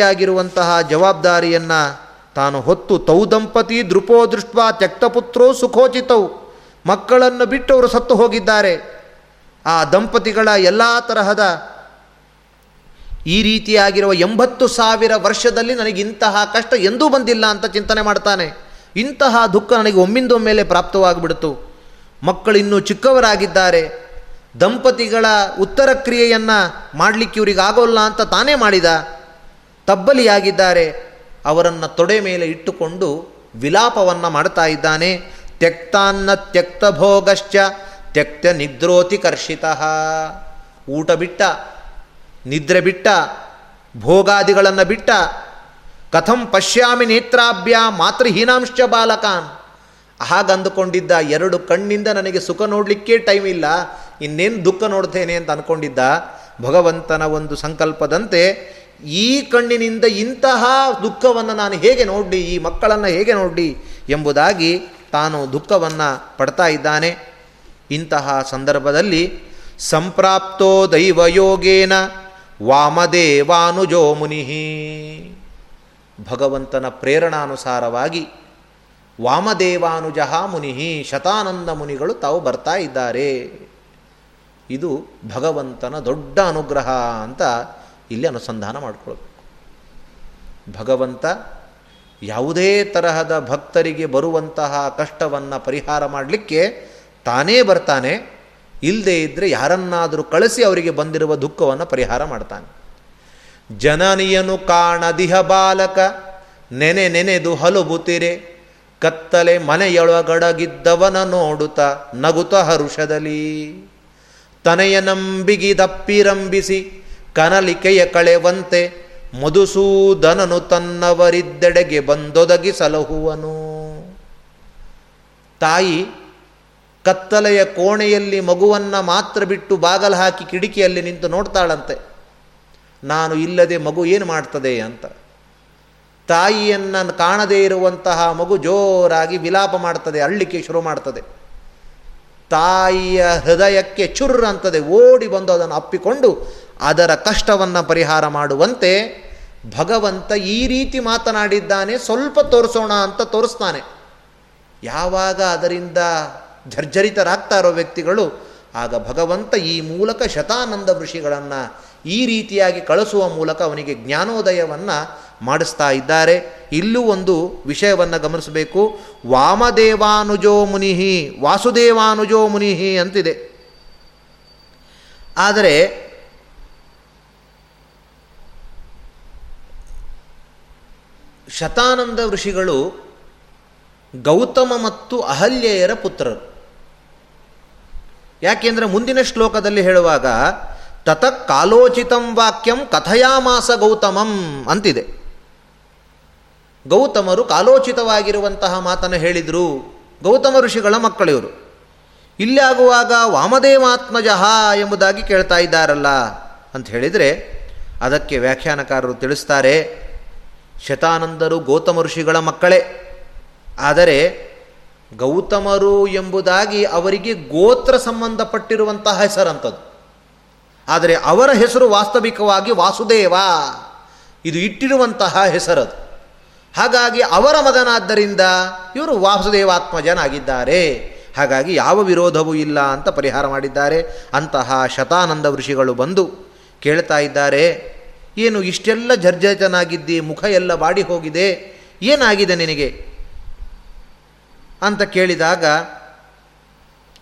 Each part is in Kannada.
ಆಗಿರುವಂತಹ ಜವಾಬ್ದಾರಿಯನ್ನು ತಾನು ಹೊತ್ತು ತೌ ದಂಪತಿ ದೃಪೋ ದೃಷ್ಟ ತ್ಯಕ್ತಪುತ್ರೋ ಸುಖೋಚಿತವು ಮಕ್ಕಳನ್ನು ಬಿಟ್ಟು ಅವರು ಸತ್ತು ಹೋಗಿದ್ದಾರೆ. ಆ ದಂಪತಿಗಳ ಎಲ್ಲ ತರಹದ ಈ ರೀತಿಯಾಗಿರುವ ಎಂಬತ್ತು ಸಾವಿರ ವರ್ಷದಲ್ಲಿ ನನಗೆ ಇಂತಹ ಕಷ್ಟ ಎಂದೂ ಬಂದಿಲ್ಲ ಅಂತ ಚಿಂತನೆ ಮಾಡ್ತಾನೆ. ಇಂತಹ ದುಃಖ ನನಗೆ ಒಮ್ಮಿಂದೊಮ್ಮೆಲೆ ಪ್ರಾಪ್ತವಾಗಿಬಿಡ್ತು. ಮಕ್ಕಳಿನ್ನೂ ಚಿಕ್ಕವರಾಗಿದ್ದಾರೆ. ದಂಪತಿಗಳ ಉತ್ತರ ಕ್ರಿಯೆಯನ್ನು ಮಾಡಲಿಕ್ಕೆ ಇವರಿಗಾಗೋಲ್ಲ ಅಂತ ತಾನೇ ಮಾಡಿದ. ತಬ್ಬಲಿಯಾಗಿದ್ದಾರೆ. ಅವರನ್ನು ತೊಡೆ ಮೇಲೆ ಇಟ್ಟುಕೊಂಡು ವಿಲಾಪವನ್ನು ಮಾಡ್ತಾ ಇದ್ದಾನೆ. ತ್ಯಕ್ತಾನ್ನ ತ್ಯಕ್ತ ಭೋಗಶ್ಚ ತ್ಯಕ್ತ ನಿದ್ರೋತಿ ಕರ್ಷಿತ. ಊಟ ಬಿಟ್ಟ, ನಿದ್ರೆ ಬಿಟ್ಟ, ಭೋಗಾದಿಗಳನ್ನು ಬಿಟ್ಟ, ಕಥಂ ಪಶ್ಯಾಮಿ ನೇತ್ರಾಭ್ಯ ಮಾತೃಹೀನಾಂಶ ಬಾಲಕಾನ್. ಹಾಗಂದುಕೊಂಡಿದ್ದ ಎರಡು ಕಣ್ಣಿಂದ ನನಗೆ ಸುಖ ನೋಡಲಿಕ್ಕೆ ಟೈಮ್ ಇಲ್ಲ. ಇನ್ನೇನು ದುಃಖ ನೋಡ್ತೇನೆ ಅಂತ ಅಂದ್ಕೊಂಡಿದ್ದ ಭಗವಂತನ ಒಂದು ಸಂಕಲ್ಪದಂತೆ ಈ ಕಣ್ಣಿನಿಂದ ಇಂತಹ ದುಃಖವನ್ನು ನಾನು ಹೇಗೆ ನೋಡಿ ಈ ಮಕ್ಕಳನ್ನು ಹೇಗೆ ನೋಡಿ ಎಂಬುದಾಗಿ ತಾನು ದುಃಖವನ್ನು ಪಡ್ತಾ ಇದ್ದಾನೆ. ಇಂತಹ ಸಂದರ್ಭದಲ್ಲಿ ಸಂಪ್ರಾಪ್ತೋ ದೈವಯೋಗೇನ ವಾಮದೇವಾನುಜೋ ಮುನಿ ಭಗವಂತನ ಪ್ರೇರಣಾನುಸಾರವಾಗಿ ವಾಮದೇವಾನುಜಃ ಮುನಿ ಶತಾನಂದ ಮುನಿಗಳು ತಾವು ಬರ್ತಾ ಇದ್ದಾರೆ. ಇದು ಭಗವಂತನ ದೊಡ್ಡ ಅನುಗ್ರಹ ಅಂತ ಇಲ್ಲಿ ಅನುಸಂಧಾನ ಮಾಡಿಕೊಳ್ಬೇಕು. ಭಗವಂತ ಯಾವುದೇ ತರಹದ ಭಕ್ತರಿಗೆ ಬರುವಂತಹ ಕಷ್ಟವನ್ನು ಪರಿಹಾರ ಮಾಡಲಿಕ್ಕೆ ತಾನೇ ಬರ್ತಾನೆ ಇಲ್ಲದೇ ಇದ್ದರೆ ಯಾರನ್ನಾದರೂ ಕಳಿಸಿ ಅವರಿಗೆ ಬಂದಿರುವ ದುಃಖವನ್ನು ಪರಿಹಾರ ಮಾಡ್ತಾನೆ. ಜನನಿಯನು ಕಾಣ ದಿಹ ಬಾಲಕ, ನೆನೆ ನೆನೆದು ಹಲುಬುತ್ತಿರೆ ಕತ್ತಲೆ ಮನೆಯೊಳಗಡಗಿದ್ದವನ ನೋಡುತ್ತ ನಗುತ ಹರುಷದಲ್ಲಿ. ತನೆಯ ನಂಬಿಗಿ ದಪ್ಪಿರಂಬಿಸಿ ಕನಲಿಕೆಯ ಕಳೆವಂತೆ ಮಧುಸೂದನನು ತನ್ನವರಿದ್ದೆಡೆಗೆ ಬಂದೊದಗಿ ಸಲಹುವನು ತಾಯಿ ಕತ್ತಲೆಯ ಕೋಣೆಯಲ್ಲಿ ಮಗುವನ್ನು ಮಾತ್ರ ಬಿಟ್ಟು ಬಾಗಲು ಹಾಕಿ ಕಿಡಿಕಿಯಲ್ಲಿ ನಿಂತು ನೋಡ್ತಾಳಂತೆ. ನಾನು ಇಲ್ಲದೆ ಮಗು ಏನು ಮಾಡ್ತದೆ ಅಂತ. ತಾಯಿಯನ್ನು ಕಾಣದೇ ಇರುವಂತಹ ಮಗು ಜೋರಾಗಿ ವಿಲಾಪ ಮಾಡ್ತದೆ, ಅಳ್ಳಿಕೆ ಶುರು ಮಾಡ್ತದೆ. ತಾಯಿಯ ಹೃದಯಕ್ಕೆ ಚುರ್ರ ಅಂತದೆ, ಓಡಿ ಬಂದು ಅದನ್ನು ಅಪ್ಪಿಕೊಂಡು ಅದರ ಕಷ್ಟವನ್ನು ಪರಿಹಾರ ಮಾಡುವಂತೆ ಭಗವಂತ ಈ ರೀತಿ ಮಾತನಾಡಿದ್ದಾನೆ, ಸ್ವಲ್ಪ ತೋರಿಸೋಣ ಅಂತ ತೋರಿಸ್ತಾನೆ. ಯಾವಾಗ ಅದರಿಂದ ಜರ್ಜರಿತರಾಗ್ತಾ ಇರೋ ವ್ಯಕ್ತಿಗಳು, ಆಗ ಭಗವಂತ ಈ ಮೂಲಕ ಶತಾನಂದ ಋಷಿಗಳನ್ನು ಈ ರೀತಿಯಾಗಿ ಕಳಿಸುವ ಮೂಲಕ ಅವನಿಗೆ ಜ್ಞಾನೋದಯವನ್ನು ಮಾಡಿಸ್ತಾ ಇದ್ದಾರೆ. ಇಲ್ಲೂ ಒಂದು ವಿಷಯವನ್ನು ಗಮನಿಸಬೇಕು. ವಾಮದೇವಾನುಜೋ ಮುನಿಹಿ, ವಾಸುದೇವಾನುಜೋ ಮುನಿಹಿ ಅಂತಿದೆ. ಆದರೆ, ಶತಾನಂದ ಋಷಿಗಳು ಗೌತಮ ಮತ್ತು ಅಹಲ್ಯೆಯರ ಪುತ್ರರು. ಯಾಕೆಂದರೆ ಮುಂದಿನ ಶ್ಲೋಕದಲ್ಲಿ ಹೇಳುವಾಗ, ತತ ಕಾಲೋಚಿತಂ ವಾಕ್ಯಂ ಕಥಯಾಮಾಸ ಗೌತಮಂ ಅಂತಿದೆ. ಗೌತಮರು ಕಾಲೋಚಿತವಾಗಿರುವಂತಹ ಮಾತನ್ನು ಹೇಳಿದರು. ಗೌತಮ ಋಷಿಗಳ ಮಕ್ಕಳಿವರು. ಇಲ್ಲಿ ಆಗುವಾಗ ವಾಮದೇವಾತ್ಮಜಃ ಎಂಬುದಾಗಿ ಕೇಳ್ತಾ ಇದ್ದಾರಲ್ಲ ಅಂತ ಹೇಳಿದರೆ ಅದಕ್ಕೆ ವ್ಯಾಖ್ಯಾನಕಾರರು ತಿಳಿಸ್ತಾರೆ, ಶತಾನಂದರು ಗೌತಮ ಋಷಿಗಳ ಮಕ್ಕಳೇ. ಆದರೆ ಗೌತಮರು ಎಂಬುದಾಗಿ ಅವರಿಗೆ ಗೋತ್ರ ಸಂಬಂಧಪಟ್ಟಿರುವಂತಹ ಹೆಸರಂಥದ್ದು ಆದರೆ ಅವರ ಹೆಸರು ವಾಸ್ತವಿಕವಾಗಿ ವಾಸುದೇವ. ಇದು ಇಟ್ಟಿರುವಂತಹ ಹೆಸರದು. ಹಾಗಾಗಿ ಅವರ ಮಗನಾದ್ದರಿಂದ ಇವರು ವಾಸುದೇವಾತ್ಮಜನಾಗಿದ್ದಾರೆ. ಹಾಗಾಗಿ ಯಾವ ವಿರೋಧವೂ ಇಲ್ಲ ಅಂತ ಪರಿಹಾರ ಮಾಡಿದ್ದಾರೆ. ಅಂತಹ ಶತಾನಂದ ಋಷಿಗಳು ಬಂದು ಕೇಳ್ತಾ ಇದ್ದಾರೆ, ಏನು ಇಷ್ಟೆಲ್ಲ ಜರ್ಜರಿತನಾಗಿದ್ದಿ, ಮುಖ ಎಲ್ಲ ಬಾಡಿ ಹೋಗಿದೆ, ಏನಾಗಿದೆ ನಿನಗೆ? ಅಂತ ಕೇಳಿದಾಗ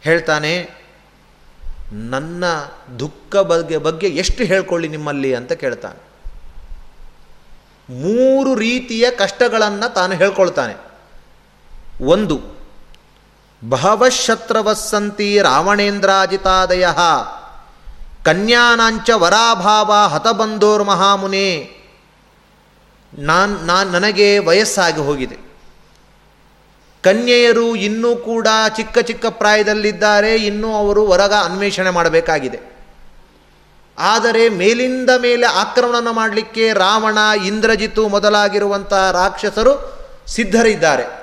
ಹೇಳ್ತಾನೆ, ನನ್ನ ದುಃಖ ಬಗ್ಗೆ ಬಗ್ಗೆ ಎಷ್ಟು ಹೇಳ್ಕೊಳ್ಳಿ ನಿಮ್ಮಲ್ಲಿ ಅಂತ ಕೇಳ್ತಾನೆ. ಮೂರು ರೀತಿಯ ಕಷ್ಟಗಳನ್ನು ತಾನು ಹೇಳ್ಕೊಳ್ತಾನೆ. ಒಂದು ಬಹವಶತ್ರವಸ್ಸಂತಿ ರಾವಣೇಂದ್ರಾಜಿತಾದಯ, ಕನ್ಯಾನಾಂಚ ವರಾಭಾವ ಹತಬಂಧೋರ್ ಮಹಾಮುನೆ, ನಾನು ನಾನು, ನನಗೆ ವಯಸ್ಸಾಗಿ ಹೋಗಿದೆ. ಕನ್ಯೆಯರು ಇನ್ನೂ ಕೂಡ ಚಿಕ್ಕ ಚಿಕ್ಕ ಪ್ರಾಯದಲ್ಲಿದ್ದಾರೆ, ಇನ್ನೂ ಅವರು ಹೊರಗ ಅನ್ವೇಷಣೆ ಮಾಡಬೇಕಾಗಿದೆ. ಆದರೆ ಮೇಲಿಂದ ಮೇಲೆ ಆಕ್ರಮಣ ಮಾಡಲಿಕ್ಕೆ ರಾವಣ ಇಂದ್ರಜಿತು ಮೊದಲಾಗಿರುವಂಥ ರಾಕ್ಷಸರು ಸಿದ್ಧರಿದ್ದಾರೆ.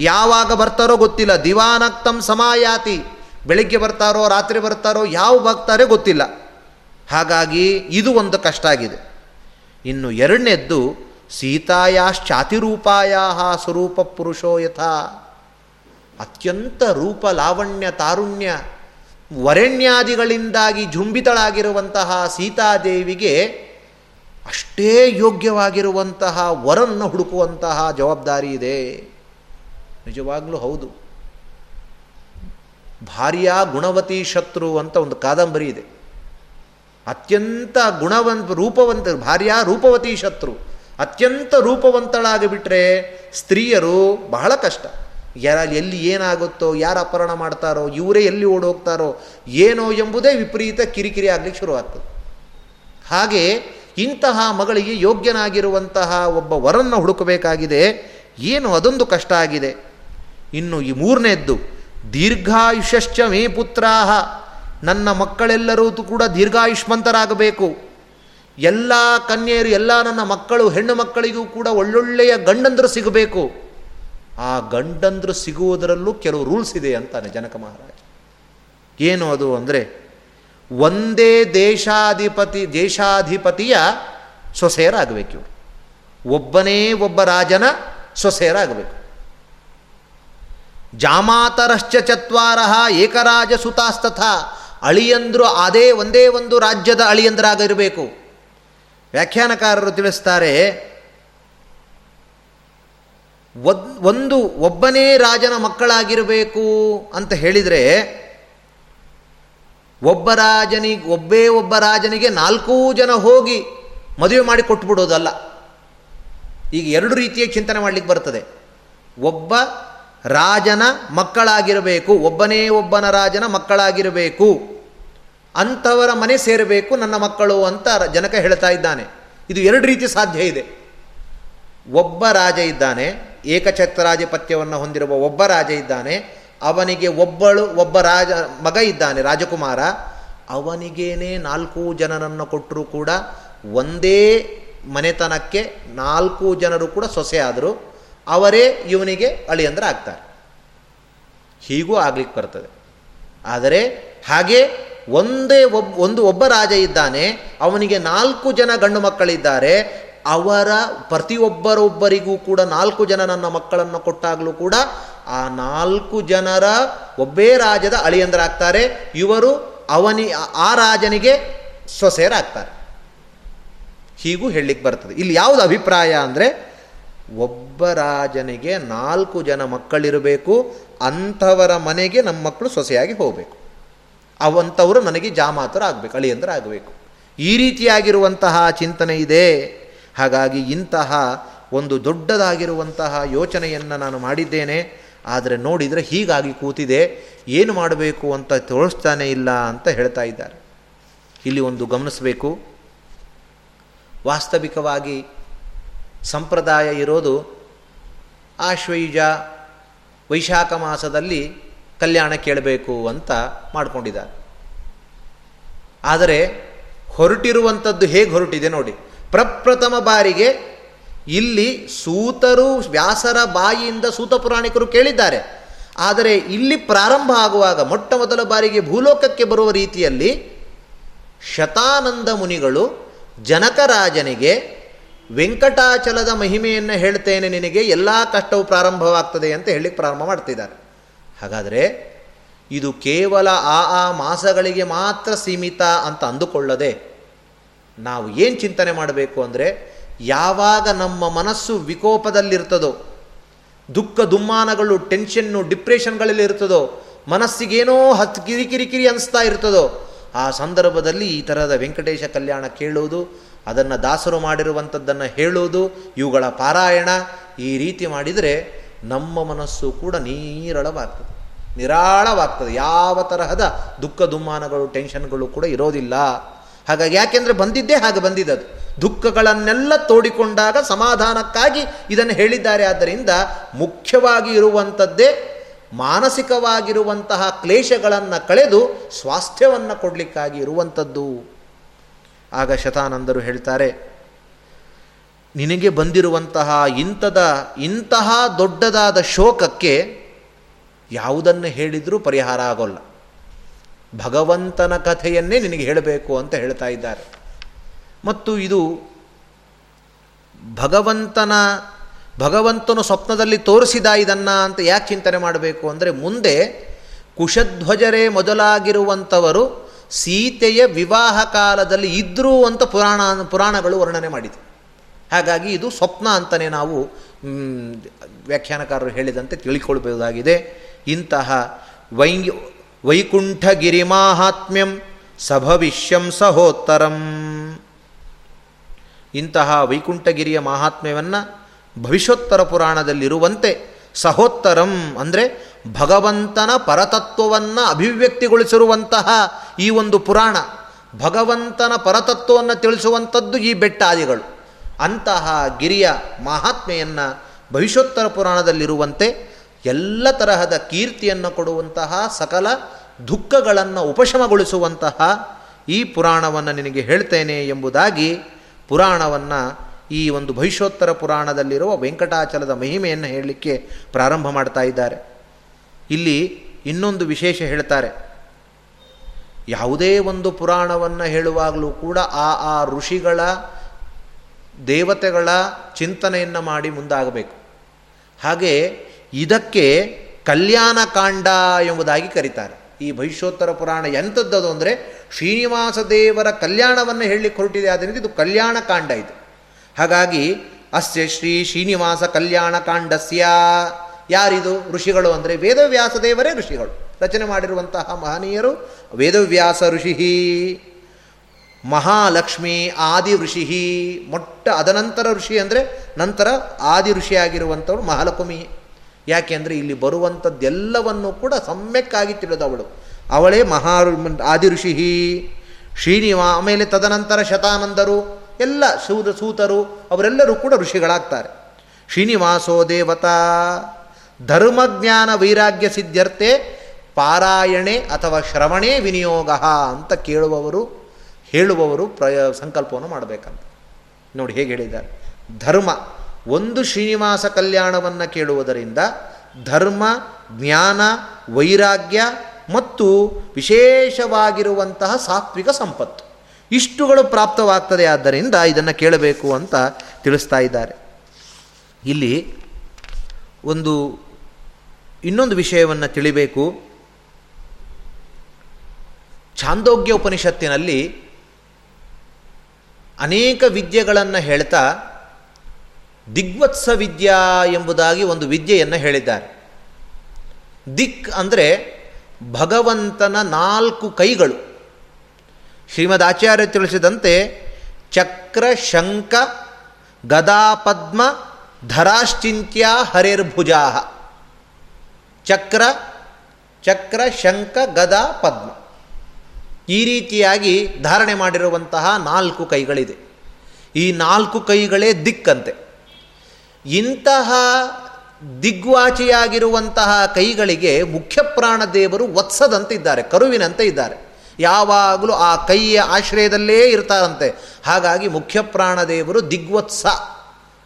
ಯಾವಾಗ ಬರ್ತಾರೋ ಗೊತ್ತಿಲ್ಲ. ದಿವಾನಕ್ತಂ ಸಮಾಯಾತಿ. ಬೆಳಿಗ್ಗೆ ಬರ್ತಾರೋ, ರಾತ್ರಿ ಬರ್ತಾರೋ, ಯಾವ ಬರ್ತಾರೆ ಗೊತ್ತಿಲ್ಲ. ಹಾಗಾಗಿ ಇದು ಒಂದು ಕಷ್ಟ ಆಗಿದೆ. ಇನ್ನು ಎರಡನೇದ್ದು ಸೀತಾಯಾಶ್ಚಾತಿರೂಪಾಯ ಸ್ವರೂಪ ಪುರುಷೋ ಯಥಾ. ಅತ್ಯಂತ ರೂಪ ಲಾವಣ್ಯ ತಾರುಣ್ಯ ವರೆಣ್ಯಾದಿಗಳಿಂದಾಗಿ ಜುಂಬಿತಳಾಗಿರುವಂತಹ ಸೀತಾದೇವಿಗೆ ಅಷ್ಟೇ ಯೋಗ್ಯವಾಗಿರುವಂತಹ ವರನ್ನು ಹುಡುಕುವಂತಹ ಜವಾಬ್ದಾರಿ ಇದೆ. ನಿಜವಾಗ್ಲೂ ಹೌದು. ಭಾರ್ಯ ಗುಣವತಿ ಶತ್ರು ಅಂತ ಒಂದು ಕಾದಂಬರಿ ಇದೆ. ಅತ್ಯಂತ ಗುಣವಂತ ರೂಪವಂತ ಭಾರ್ಯ ರೂಪವತಿ ಶತ್ರು ಅತ್ಯಂತ ರೂಪವಂತಳಾಗಿಬಿಟ್ರೆ ಸ್ತ್ರೀಯರು ಬಹಳ ಕಷ್ಟ. ಯಾರ ಎಲ್ಲಿ ಏನಾಗುತ್ತೋ, ಯಾರು ಅಪಹರಣ ಮಾಡ್ತಾರೋ, ಇವರೇ ಎಲ್ಲಿ ಓಡೋಗ್ತಾರೋ, ಏನೋ ಎಂಬುದೇ ವಿಪರೀತ ಕಿರಿಕಿರಿ ಆಗಲಿಕ್ಕೆ ಶುರುವಾಗ್ತದೆ. ಹಾಗೆ ಇಂತಹ ಮಗಳಿಗೆ ಯೋಗ್ಯನಾಗಿರುವಂತಹ ಒಬ್ಬ ವರನ್ನು ಹುಡುಕಬೇಕಾಗಿದೆ. ಏನು ಅದೊಂದು ಕಷ್ಟ ಆಗಿದೆ. ಇನ್ನು ಈ ಮೂರನೇದ್ದು, ದೀರ್ಘಾಯುಷ್ಯಶ್ಚ ಮೇ ಪುತ್ರಾಹ. ನನ್ನ ಮಕ್ಕಳೆಲ್ಲರೂ ಕೂಡ ದೀರ್ಘಾಯುಷ್ಮಂತರಾಗಬೇಕು. ಎಲ್ಲ ಕನ್ಯೆಯರು, ಎಲ್ಲ ನನ್ನ ಮಕ್ಕಳು, ಹೆಣ್ಣು ಮಕ್ಕಳಿಗೂ ಕೂಡ ಒಳ್ಳೊಳ್ಳೆಯ ಗಂಡಂದರು ಸಿಗಬೇಕು. ಆ ಗಂಡಂದ್ರು ಸಿಗುವುದರಲ್ಲೂ ಕೆಲವು ರೂಲ್ಸ್ ಇದೆ ಅಂತಾನೆ ಜನಕ ಮಹಾರಾಜ. ಏನು ಅದು ಅಂದರೆ ಒಂದೇ ದೇಶಾಧಿಪತಿ, ದೇಶಾಧಿಪತಿಯ ಸೊಸೆಯರಾಗಬೇಕು ಇವರು. ಒಬ್ಬನೇ ಒಬ್ಬ ರಾಜನ ಸೊಸೆಯರಾಗಬೇಕು. ಜಾಮಾತರಶ್ಚ ಚತ್ವಾರ ಏಕರಾಜ ಸುತಾಸ್ತಥ ಅಳಿಯಂದ್ರು ಅದೇ ಒಂದೇ ಒಂದು ರಾಜ್ಯದ ಅಳಿಯಂದ್ರಾಗಿರಬೇಕು. ವ್ಯಾಖ್ಯಾನಕಾರರು ತಿಳಿಸ್ತಾರೆ ಒಂದು ಒಬ್ಬನೇ ರಾಜನ ಮಕ್ಕಳಾಗಿರಬೇಕು ಅಂತ ಹೇಳಿದರೆ, ಒಬ್ಬ ರಾಜನಿಗೆ, ಒಬ್ಬೇ ಒಬ್ಬ ರಾಜನಿಗೆ ನಾಲ್ಕೂ ಜನ ಹೋಗಿ ಮದುವೆ ಮಾಡಿ ಕೊಟ್ಟುಬಿಡೋದಲ್ಲ ಈಗ ಎರಡು ರೀತಿಯ ಚಿಂತನೆ ಮಾಡಲಿಕ್ಕೆ ಬರ್ತದೆ. ಒಬ್ಬ ರಾಜನ ಮಕ್ಕಳಾಗಿರಬೇಕು, ಒಬ್ಬನೇ ಒಬ್ಬನ ರಾಜನ ಮಕ್ಕಳಾಗಿರಬೇಕು, ಅಂಥವರ ಮನೆ ಸೇರಬೇಕು, ನನ್ನ ಮಕ್ಕಳು ಅಂತ ಜನಕ ಹೇಳ್ತಾ ಇದ್ದಾನೆ. ಇದು ಎರಡು ರೀತಿ ಸಾಧ್ಯ ಇದೆ. ಒಬ್ಬ ರಾಜ ಇದ್ದಾನೆ ಏಕಛತ್ರಾಧಿಪತ್ಯವನ್ನು ಹೊಂದಿರುವ ಒಬ್ಬ ರಾಜ ಇದ್ದಾನೆ. ಅವನಿಗೆ ಒಬ್ಬಳು, ಒಬ್ಬ ರಾಜ, ಮಗ ಇದ್ದಾನೆ, ರಾಜಕುಮಾರ. ಅವನಿಗೇನೆ ನಾಲ್ಕು ಜನರನ್ನು ಕೊಟ್ಟರೂ ಕೂಡ ಒಂದೇ ಮನೆತನಕ್ಕೆ ನಾಲ್ಕು ಜನರು ಕೂಡ ಸೊಸೆ ಆದರು. ಅವರೇ ಇವನಿಗೆ ಅಳಿಯಂದ್ರೆ ಆಗ್ತಾರೆ ಹೀಗೂ ಆಗ್ಲಿಕ್ಕೆ ಬರ್ತದೆ. ಆದರೆ ಹಾಗೆ ಒಂದೇ ಒಬ್ಬ ಒಂದು ಒಬ್ಬ ರಾಜ ಇದ್ದಾನೆ. ಅವನಿಗೆ ನಾಲ್ಕು ಜನ ಗಂಡು ಮಕ್ಕಳಿದ್ದಾರೆ. ಅವರ ಪ್ರತಿಯೊಬ್ಬರೊಬ್ಬರಿಗೂ ಕೂಡ ನಾಲ್ಕು ಜನ ನನ್ನ ಮಕ್ಕಳನ್ನು ಕೊಟ್ಟಾಗಲೂ ಕೂಡ ಆ ನಾಲ್ಕು ಜನರ ಒಬ್ಬೇ ರಾಜದ ಅಳಿಯಂದರಾಗ್ತಾರೆ. ಇವರು ಅವನಿ, ಆ ರಾಜನಿಗೆ ಸೊಸೆಯರಾಗ್ತಾರೆ ಹೀಗೂ ಹೇಳಲಿಕ್ಕೆ ಬರ್ತದೆ. ಇಲ್ಲಿ ಯಾವುದು ಅಭಿಪ್ರಾಯ ಅಂದರೆ ಒಬ್ಬ ರಾಜನಿಗೆ ನಾಲ್ಕು ಜನ ಮಕ್ಕಳಿರಬೇಕು, ಅಂಥವರ ಮನೆಗೆ ನಮ್ಮ ಮಕ್ಕಳು ಸೊಸೆಯಾಗಿ ಹೋಗಬೇಕು. ಅವಂಥವರು ನನಗೆ ಜಾಮಾತರ ಆಗಬೇಕು ಅಳಿಯಂದ್ರ ಆಗಬೇಕು ಈ ರೀತಿಯಾಗಿರುವಂತಹ ಚಿಂತನೆ ಇದೆ. ಹಾಗಾಗಿ ಇಂತಹ ಒಂದು ದೊಡ್ಡದಾಗಿರುವಂತಹ ಯೋಚನೆಯನ್ನು ನಾನು ಮಾಡಿದ್ದೇನೆ. ಆದರೆ ನೋಡಿದರೆ ಹೀಗಾಗಿ ಕೂತಿದೆ. ಏನು ಮಾಡಬೇಕು ಅಂತ ತೋರಿಸ್ತಾನೆ ಇಲ್ಲ ಅಂತ ಹೇಳ್ತಾ ಇದ್ದಾರೆ. ಇಲ್ಲಿ ಒಂದು ಗಮನಿಸಬೇಕು. ವಾಸ್ತವಿಕವಾಗಿ ಸಂಪ್ರದಾಯ ಇರೋದು ಆಶ್ವಯುಜ ವೈಶಾಖ ಮಾಸದಲ್ಲಿ ಕಲ್ಯಾಣ ಕೇಳಬೇಕು ಅಂತ ಮಾಡಿಕೊಂಡಿದ್ದಾರೆ. ಆದರೆ ಹೊರಟಿರುವಂಥದ್ದು ಹೇಗೆ ಹೊರಟಿದೆ ನೋಡಿ. ಪ್ರಪ್ರಥಮ ಬಾರಿಗೆ ಇಲ್ಲಿ ಸೂತರು, ವ್ಯಾಸರ ಬಾಯಿಯಿಂದ ಸೂತ ಪುರಾಣಿಕರು ಕೇಳಿದ್ದಾರೆ. ಆದರೆ ಇಲ್ಲಿ ಪ್ರಾರಂಭ ಆಗುವಾಗ, ಮೊಟ್ಟ ಮೊದಲ ಬಾರಿಗೆ ಭೂಲೋಕಕ್ಕೆ ಬರುವ ರೀತಿಯಲ್ಲಿ ಶತಾನಂದ ಮುನಿಗಳು ಜನಕರಾಜನಿಗೆ ವೆಂಕಟಾಚಲದ ಮಹಿಮೆಯನ್ನು ಹೇಳ್ತೇನೆ ನಿನಗೆ, ಎಲ್ಲ ಕಷ್ಟವು ಪ್ರಾರಂಭವಾಗ್ತದೆ ಅಂತ ಹೇಳಿ ಪ್ರಾರಂಭ ಮಾಡ್ತಿದ್ದಾರೆ. ಹಾಗಾದರೆ ಇದು ಕೇವಲ ಆ ಆ ಮಾಸಗಳಿಗೆ ಮಾತ್ರ ಸೀಮಿತ ಅಂತ ಅಂದುಕೊಳ್ಳದೆ ನಾವು ಏನು ಚಿಂತನೆ ಮಾಡಬೇಕು ಅಂದರೆ ಯಾವಾಗ ನಮ್ಮ ಮನಸ್ಸು ವಿಕೋಪದಲ್ಲಿರ್ತದೋ, ದುಃಖ ದುಮ್ಮಾನಗಳು ಟೆನ್ಷನ್ನು ಡಿಪ್ರೆಷನ್ಗಳಲ್ಲಿ ಇರ್ತದೋ, ಮನಸ್ಸಿಗೇನೋ ಹತ್ತು ಕಿರಿಕಿರಿ ಕಿರಿ ಅನಿಸ್ತಾ ಇರ್ತದೋ, ಆ ಸಂದರ್ಭದಲ್ಲಿ ಈ ಥರದ ವೆಂಕಟೇಶ ಕಲ್ಯಾಣ ಕೇಳುವುದು ಅದನ್ನು ದಾಸರು ಮಾಡಿರುವಂಥದ್ದನ್ನು ಹೇಳುವುದು ಇವುಗಳ ಪಾರಾಯಣ, ಈ ರೀತಿ ಮಾಡಿದರೆ ನಮ್ಮ ಮನಸ್ಸು ಕೂಡ ನೀರಳವಾಗ್ತದೆ. ನಿರಾಳವಾಗ್ತದೆ. ಯಾವ ತರಹದ ದುಃಖ ದುಮ್ಮಾನಗಳು ಟೆನ್ಷನ್ಗಳು ಕೂಡ ಇರೋದಿಲ್ಲ. ಹಾಗಾಗಿ ಯಾಕೆಂದರೆ ಬಂದಿದ್ದೇ ಹಾಗೆ ಬಂದಿದ್ದದು ದುಃಖಗಳನ್ನೆಲ್ಲ ತೋಡಿಕೊಂಡಾಗ ಸಮಾಧಾನಕ್ಕಾಗಿ ಇದನ್ನು ಹೇಳಿದ್ದಾರೆ. ಆದ್ದರಿಂದ ಮುಖ್ಯವಾಗಿ ಇರುವಂಥದ್ದೇ ಮಾನಸಿಕವಾಗಿರುವಂತಹ ಕ್ಲೇಶಗಳನ್ನು ಕಳೆದು ಸ್ವಾಸ್ಥ್ಯವನ್ನು ಕೊಡಲಿಕ್ಕಾಗಿ ಇರುವಂಥದ್ದು. ಆಗ ಶತಾನಂದರು ಹೇಳ್ತಾರೆ, ನಿನಗೆ ಬಂದಿರುವಂತಹ ಇಂಥದ, ಇಂತಹ ದೊಡ್ಡದಾದ ಶೋಕಕ್ಕೆ ಯಾವುದನ್ನು ಹೇಳಿದರೂ ಪರಿಹಾರ ಆಗೋಲ್ಲ. ಭಗವಂತನ ಕಥೆಯನ್ನೇ ನಿನಗೆ ಹೇಳಬೇಕು ಅಂತ ಹೇಳ್ತಾ ಇದ್ದಾರೆ. ಮತ್ತು ಇದು ಭಗವಂತನ, ಭಗವಂತನು ಸ್ವಪ್ನದಲ್ಲಿ ತೋರಿಸಿದ ಇದನ್ನು ಅಂತ ಯಾಕೆ ಚಿಂತನೆ ಮಾಡಬೇಕು ಅಂದರೆ ಮುಂದೆ ಕುಶಧ್ವಜರೇ ಮೊದಲಾಗಿರುವಂಥವರು ಸೀತೆಯ ವಿವಾಹ ಕಾಲದಲ್ಲಿ ಇದ್ದರು ಅಂತ ಪುರಾಣ, ಪುರಾಣಗಳು ವರ್ಣನೆ ಮಾಡಿದೆ. ಹಾಗಾಗಿ ಇದು ಸ್ವಪ್ನ ಅಂತಲೇ ನಾವು ವ್ಯಾಖ್ಯಾನಕಾರರು ಹೇಳಿದಂತೆ ತಿಳ್ಕೊಳ್ಬಹುದಾಗಿದೆ ಇಂತಹ ವೈ ವೈಕುಂಠಗಿರಿ ಮಾಹಾತ್ಮ್ಯಂ ಸಭವಿಷ್ಯಂ ಸಹೋತ್ತರಂ. ಇಂತಹ ವೈಕುಂಠಗಿರಿಯ ಮಹಾತ್ಮ್ಯವನ್ನು ಭವಿಷ್ಯೋತ್ತರ ಪುರಾಣದಲ್ಲಿರುವಂತೆ ಸಹೋತ್ತರಂ ಅಂದರೆ ಭಗವಂತನ ಪರತತ್ವವನ್ನು ಅಭಿವ್ಯಕ್ತಿಗೊಳಿಸಿರುವಂತಹ ಈ ಒಂದು ಪುರಾಣ, ಭಗವಂತನ ಪರತತ್ವವನ್ನು ತಿಳಿಸುವಂಥದ್ದು ಈ ಬೆಟ್ಟಾದಿಗಳು. ಅಂತಹ ಗಿರಿಯ ಮಹಾತ್ಮೆಯನ್ನು ಭವಿಷ್ಯೋತ್ತರ ಪುರಾಣದಲ್ಲಿರುವಂತೆ ಎಲ್ಲ ತರಹದ ಕೀರ್ತಿಯನ್ನು ಕೊಡುವಂತಹ ಸಕಲ ದುಃಖಗಳನ್ನು ಉಪಶಮಗೊಳಿಸುವಂತಹ ಈ ಪುರಾಣವನ್ನು ನಿನಗೆ ಹೇಳ್ತೇನೆ ಎಂಬುದಾಗಿ ಪುರಾಣವನ್ನು ಈ ಒಂದು ಭವಿಷ್ಯೋತ್ತರ ಪುರಾಣದಲ್ಲಿರುವ ವೆಂಕಟಾಚಲದ ಮಹಿಮೆಯನ್ನು ಹೇಳಲಿಕ್ಕೆ ಪ್ರಾರಂಭ ಮಾಡ್ತಾ ಇದ್ದಾರೆ. ಇಲ್ಲಿ ಇನ್ನೊಂದು ವಿಶೇಷ ಹೇಳ್ತಾರೆ. ಯಾವುದೇ ಒಂದು ಪುರಾಣವನ್ನು ಹೇಳುವಾಗಲೂ ಕೂಡ ಆ ಆ ಋಷಿಗಳ ದೇವತೆಗಳ ಚಿಂತನೆಯನ್ನು ಮಾಡಿ ಮುಂದಾಗಬೇಕು. ಹಾಗೆ ಇದಕ್ಕೆ ಕಲ್ಯಾಣಕಾಂಡ ಎಂಬುದಾಗಿ ಕರೀತಾರೆ. ಈ ಭವಿಷ್ಯೋತ್ತರ ಪುರಾಣ ಎಂಥದ್ದದು ಅಂದರೆ ಶ್ರೀನಿವಾಸ ದೇವರ ಕಲ್ಯಾಣವನ್ನು ಹೇಳಲಿಕ್ಕೆ ಹೊರಟಿದೆ ಆದ್ದರಿಂದ ಇದು ಕಲ್ಯಾಣಕಾಂಡ ಇದು. ಹಾಗಾಗಿ ಅಸ್ಯ ಶ್ರೀ ಶ್ರೀನಿವಾಸ ಕಲ್ಯಾಣ ಕಾಂಡಸ್ಯ. ಯಾರಿದು? ಋಷಿಗಳು ಅಂದರೆ ವೇದವ್ಯಾಸ ದೇವರೇ ಋಷಿಗಳು. ರಚನೆ ಮಾಡಿರುವಂತಹ ಮಹನೀಯರು ವೇದವ್ಯಾಸ ಋಷಿ ಮಹಾಲಕ್ಷ್ಮಿ ಆದಿ ಋಷಿ ಮೊಟ್ಟ ಅದನಂತರ ಋಷಿ ಅಂದರೆ ನಂತರ ಆದಿ ಋಷಿಯಾಗಿರುವಂಥವ್ರು ಮಹಾಲಕ್ಷ್ಮಿ. ಯಾಕೆಂದರೆ ಇಲ್ಲಿ ಬರುವಂಥದ್ದೆಲ್ಲವನ್ನು ಕೂಡ ಸಮ್ಯಕ್ಕಾಗಿ ತಿಳಿದವಳು ಅವಳೇ. ಮಹಾ ಆದಿ ಋಷಿ ಶ್ರೀನಿವಾ, ಆಮೇಲೆ ತದನಂತರ ಶತಾನಂದರು, ಎಲ್ಲ ಸೂದ ಸೂತರು, ಅವರೆಲ್ಲರೂ ಕೂಡ ಋಷಿಗಳಾಗ್ತಾರೆ. ಶ್ರೀನಿವಾಸೋ ದೇವತಾ, ಧರ್ಮಜ್ಞಾನ ವೈರಾಗ್ಯ ಸಿದ್ಧರ್ಥೆ ಪಾರಾಯಣೆ ಅಥವಾ ಶ್ರವಣೇ ವಿನಿಯೋಗ ಅಂತ ಕೇಳುವವರು, ಹೇಳುವವರು ಪ್ರಯ, ಸಂಕಲ್ಪವನ್ನು ಮಾಡಬೇಕಂತ. ನೋಡಿ ಹೇಗೆ ಹೇಳಿದ್ದಾರೆ. ಧರ್ಮ ಒಂದು ಶ್ರೀನಿವಾಸ ಕಲ್ಯಾಣವನ್ನು ಕೇಳುವುದರಿಂದ ಧರ್ಮ, ಜ್ಞಾನ, ವೈರಾಗ್ಯ ಮತ್ತು ವಿಶೇಷವಾಗಿರುವಂತಹ ಸಾತ್ವಿಕ ಸಂಪತ್ತು ಇಷ್ಟುಗಳು ಪ್ರಾಪ್ತವಾಗ್ತದೆ ಆದ್ದರಿಂದ ಇದನ್ನು ಕೇಳಬೇಕು ಅಂತ ತಿಳಿಸ್ತಾ ಇದ್ದಾರೆ. ಇಲ್ಲಿ ಒಂದು ಇನ್ನೊಂದು ವಿಷಯವನ್ನು ತಿಳಿಬೇಕು. ಛಾಂದೋಗ್ಯ ಉಪನಿಷತ್ತಿನಲ್ಲಿ ಅನೇಕ ವಿದ್ಯೆಗಳನ್ನು ಹೇಳ್ತಾ ದಿಗ್ವತ್ಸ ವಿದ್ಯಾ ಎಂಬುದಾಗಿ ಒಂದು ವಿದ್ಯೆಯನ್ನು ಹೇಳಿದ್ದಾರೆ. ದಿಕ್ ಅಂದರೆ ಭಗವಂತನ ನಾಲ್ಕು ಕೈಗಳು. ಶ್ರೀಮದ್ ಆಚಾರ್ಯ ತಿಳಿಸಿದಂತೆ ಚಕ್ರ ಶಂಕ ಗದಾಪದ್ಮ ಧರಾಶ್ಚಿಂತ್ಯ ಹರೇರ್ಭುಜಾ ಚಕ್ರ ಚಕ್ರ ಶಂಕ ಗದಾ, ಪದ್ಮ. ಈ ರೀತಿಯಾಗಿ ಧಾರಣೆ ಮಾಡಿರುವಂತಹ ನಾಲ್ಕು ಕೈಗಳಿದೆ. ಈ ನಾಲ್ಕು ಕೈಗಳೇ ದಿಕ್ಕಂತೆ. ಇಂತಹ ದಿಗ್ವಾಚಿಯಾಗಿರುವಂತಹ ಕೈಗಳಿಗೆ ಮುಖ್ಯ ಪ್ರಾಣ ದೇವರು ವತ್ಸದಂತೆ ಇದ್ದಾರೆ ಕರುವಿನಂತೆ ಇದ್ದಾರೆ. ಯಾವಾಗಲೂ ಆ ಕೈಯ ಆಶ್ರಯದಲ್ಲೇ ಇರ್ತಾರಂತೆ. ಹಾಗಾಗಿ ಮುಖ್ಯ ಪ್ರಾಣದೇವರು ದಿಗ್ವತ್ಸ,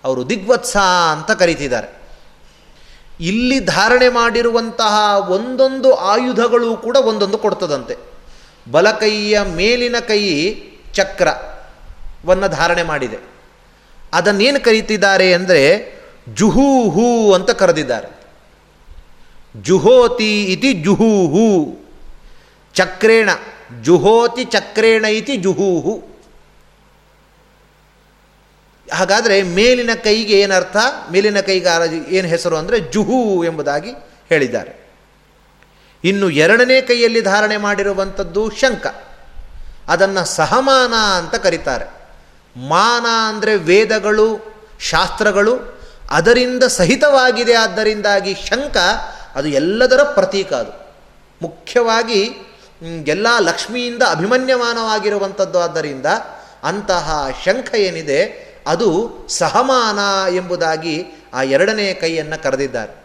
ಅವರು ದಿಗ್ವತ್ಸ ಅಂತ ಕರೀತಿದ್ದಾರೆ. ಇಲ್ಲಿ ಧಾರಣೆ ಮಾಡಿರುವಂತಹ ಒಂದೊಂದು ಆಯುಧಗಳು ಕೂಡ ಒಂದೊಂದು ಕೊಡ್ತದಂತೆ. ಬಲಕೈಯ ಮೇಲಿನ ಕೈ ಚಕ್ರವನ್ನು ಧಾರಣೆ ಮಾಡಿದೆ. ಅದನ್ನೇನು ಕರೀತಿದ್ದಾರೆ ಅಂದರೆ ಜುಹೂಹು ಅಂತ ಕರೆದಿದ್ದಾರೆ. ಜುಹೋತಿ ಇತಿ ಜುಹೂಹು. ಚಕ್ರೇಣ, ಜುಹೋತಿ ಚಕ್ರೇಣ ಇತಿ ಜುಹೂಹು. ಹಾಗಾದರೆ ಮೇಲಿನ ಕೈಗೆ ಏನರ್ಥ? ಮೇಲಿನ ಕೈಗೆ ಏನು ಹೆಸರು ಅಂದರೆ ಜುಹು ಎಂಬುದಾಗಿ ಹೇಳಿದ್ದಾರೆ. ಇನ್ನು ಎರಡನೇ ಕೈಯಲ್ಲಿ ಧಾರಣೆ ಮಾಡಿರುವಂಥದ್ದು ಶಂಕ ಅದನ್ನು ಸಹಮಾನ ಅಂತ ಕರೀತಾರೆ. ಮಾನ ಅಂದರೆ ವೇದಗಳು, ಶಾಸ್ತ್ರಗಳು, ಅದರಿಂದ ಸಹಿತವಾಗಿದೆ ಆದ್ದರಿಂದಾಗಿ ಶಂಕ ಅದು ಎಲ್ಲದರ ಪ್ರತೀಕ ಅದು. ಮುಖ್ಯವಾಗಿ ಎಲ್ಲ ಲಕ್ಷ್ಮಿಯಿಂದ ಅಭಿಮನ್ಯಮಾನವಾಗಿರುವಂಥದ್ದು ಆದ್ದರಿಂದ ಅಂತಹ ಶಂಖ ಏನಿದೆ, ಅದು ಸಹಮಾನ ಎಂಬುದಾಗಿ ಆ ಎರಡನೆಯ ಕೈಯನ್ನು ಕರೆದಿದ್ದಾರೆ.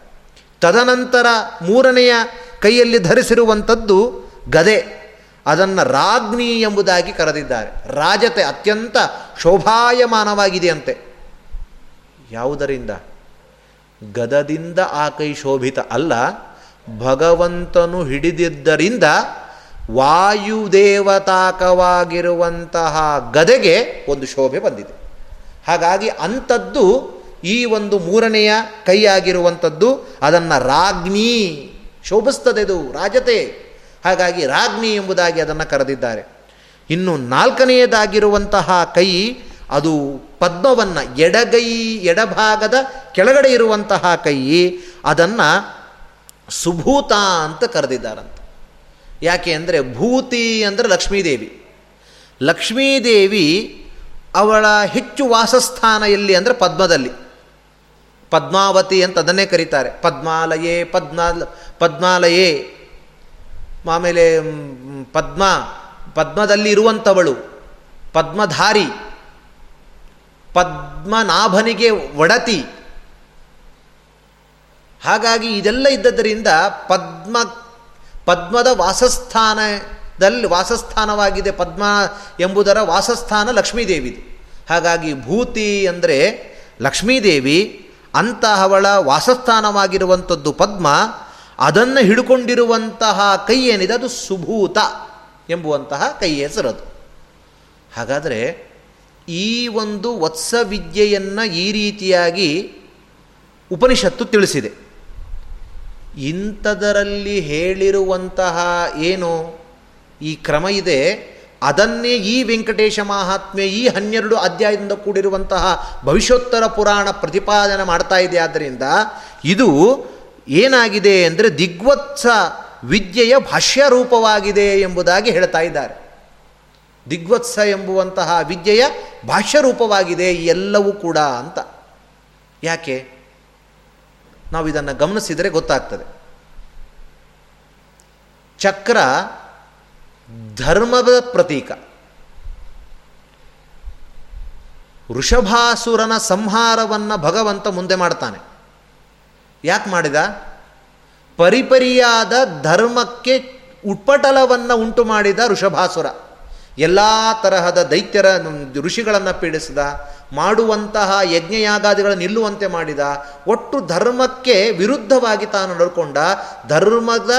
ತದನಂತರ ಮೂರನೆಯ ಕೈಯಲ್ಲಿ ಧರಿಸಿರುವಂಥದ್ದು ಗದೆ. ಅದನ್ನು ರಾಜ್ಞಿ ಎಂಬುದಾಗಿ ಕರೆದಿದ್ದಾರೆ. ರಾಜತೆ ಅತ್ಯಂತ ಶೋಭಾಯಮಾನವಾಗಿದೆಯಂತೆ. ಯಾವುದರಿಂದ? ಗದದಿಂದ ಆ ಕೈ ಶೋಭಿತ ಅಲ್ಲ, ಭಗವಂತನು ಹಿಡಿದಿದ್ದರಿಂದ ವಾಯುದೇವತಾಕವಾಗಿರುವಂತಹ ಗದೆಗೆ ಒಂದು ಶೋಭೆ ಬಂದಿದೆ. ಹಾಗಾಗಿ ಅಂಥದ್ದು ಈ ಒಂದು ಮೂರನೆಯ ಕೈಯಾಗಿರುವಂಥದ್ದು ಅದನ್ನು ರಾಜ್ಞಿ ಶೋಭಿಸ್ತದೆದು, ರಾಜತೆ ಹಾಗಾಗಿ ರಾಜ್ಞಿ ಎಂಬುದಾಗಿ ಅದನ್ನು ಕರೆದಿದ್ದಾರೆ. ಇನ್ನು ನಾಲ್ಕನೆಯದಾಗಿರುವಂತಹ ಕೈ, ಅದು ಪದ್ಮವನ್ನು ಎಡಗೈ, ಎಡಭಾಗದ ಕೆಳಗಡೆ ಇರುವಂತಹ ಕೈ, ಅದನ್ನು ಸುಭೂತ ಅಂತ ಕರೆದಿದ್ದಾರಂತ. ಯಾಕೆ ಅಂದರೆ ಭೂತಿ ಅಂದರೆ ಲಕ್ಷ್ಮೀದೇವಿ. ಲಕ್ಷ್ಮೀದೇವಿ ಅವಳ ಹೆಚ್ಚು ವಾಸಸ್ಥಾನ ಎಲ್ಲಿ ಅಂದರೆ ಪದ್ಮದಲ್ಲಿ. ಪದ್ಮಾವತಿ ಅಂತ ಅದನ್ನೇ ಕರೀತಾರೆ. ಪದ್ಮಾಲಯೇ ಪದ್ಮ ಪದ್ಮಾಲಯೇ ಆಮೇಲೆ ಪದ್ಮ, ಪದ್ಮದಲ್ಲಿ ಇರುವಂಥವಳು, ಪದ್ಮಧಾರಿ, ಪದ್ಮನಾಭನಿಗೆ ಒಡತಿ. ಹಾಗಾಗಿ ಇದೆಲ್ಲ ಇದ್ದದರಿಂದ ಪದ್ಮ, ಪದ್ಮದ ವಾಸಸ್ಥಾನದಲ್ಲಿ, ವಾಸಸ್ಥಾನವಾಗಿದೆ ಪದ್ಮ ಎಂಬುದರ ವಾಸಸ್ಥಾನ ಲಕ್ಷ್ಮೀದೇವಿದು. ಹಾಗಾಗಿ ಭೂತಿ ಅಂದರೆ ಲಕ್ಷ್ಮೀದೇವಿ, ಅಂತಹವಳ ವಾಸಸ್ಥಾನವಾಗಿರುವಂಥದ್ದು ಪದ್ಮ ಅದನ್ನು ಹಿಡ್ಕೊಂಡಿರುವಂತಹ ಕೈ ಏನಿದೆ? ಅದು ಸುಭೂತ ಎಂಬುವಂತಹ ಕೈ ಹೆಸರದು. ಹಾಗಾದರೆ ಈ ಒಂದು ವತ್ಸ ವಿದ್ಯೆಯನ್ನು ಈ ರೀತಿಯಾಗಿ ಉಪನಿಷತ್ತು ತಿಳಿಸಿದೆ. ಇಂಥದರಲ್ಲಿ ಹೇಳಿರುವಂತಹ ಏನು ಈ ಕ್ರಮ ಇದೆ? ಅದನ್ನೇ ಈ ವೆಂಕಟೇಶ ಮಹಾತ್ಮೆ ಈ ಹನ್ನೆರಡು ಅಧ್ಯಾಯದಿಂದ ಕೂಡಿರುವಂತಹ ಭವಿಷ್ಯೋತ್ತರ ಪುರಾಣ ಪ್ರತಿಪಾದನೆ ಮಾಡ್ತಾ ಇದೆ. ಆದ್ದರಿಂದ ಇದು ಏನಾಗಿದೆ ಅಂದರೆ ದಿಗ್ವತ್ಸ ವಿದ್ಯೆಯ ಭಾಷ್ಯ ರೂಪವಾಗಿದೆ ಎಂಬುದಾಗಿ ಹೇಳ್ತಾ ಇದ್ದಾರೆ. ದಿಗ್ವತ್ಸ ಎಂಬುವಂತಹ ವಿದ್ಯೆಯ ಭಾಷ್ಯ ರೂಪವಾಗಿದೆ ಎಲ್ಲವೂ ಕೂಡ ಅಂತ. ಯಾಕೆ? ನಾವು ಇದನ್ನು ಗಮನಿಸಿದರೆ ಗೊತ್ತಾಗ್ತದೆ. ಚಕ್ರ ಧರ್ಮದ ಪ್ರತೀಕ. ವೃಷಭಾಸುರನ ಸಂಹಾರವನ್ನು ಭಗವಂತ ಮುಂದೆ ಮಾಡ್ತಾನೆ. ಯಾಕೆ ಮಾಡಿದ? ಪರಿಪರಿಯಾದ ಧರ್ಮಕ್ಕೆ ಉಟ್ಪಟಲವನ್ನು ಉಂಟು ಮಾಡಿದ ಋಷಭಾಸುರ. ಎಲ್ಲ ತರಹದ ದೈತ್ಯರ ಋಷಿಗಳನ್ನು ಪೀಡಿಸಿದ, ಮಾಡುವಂತಹ ಯಜ್ಞಯಾಗಾದಿಗಳನ್ನು ನಿಲ್ಲುವಂತೆ ಮಾಡಿದ, ಒಟ್ಟು ಧರ್ಮಕ್ಕೆ ವಿರುದ್ಧವಾಗಿ ತಾನು ನಡ್ಕೊಂಡ, ಧರ್ಮದ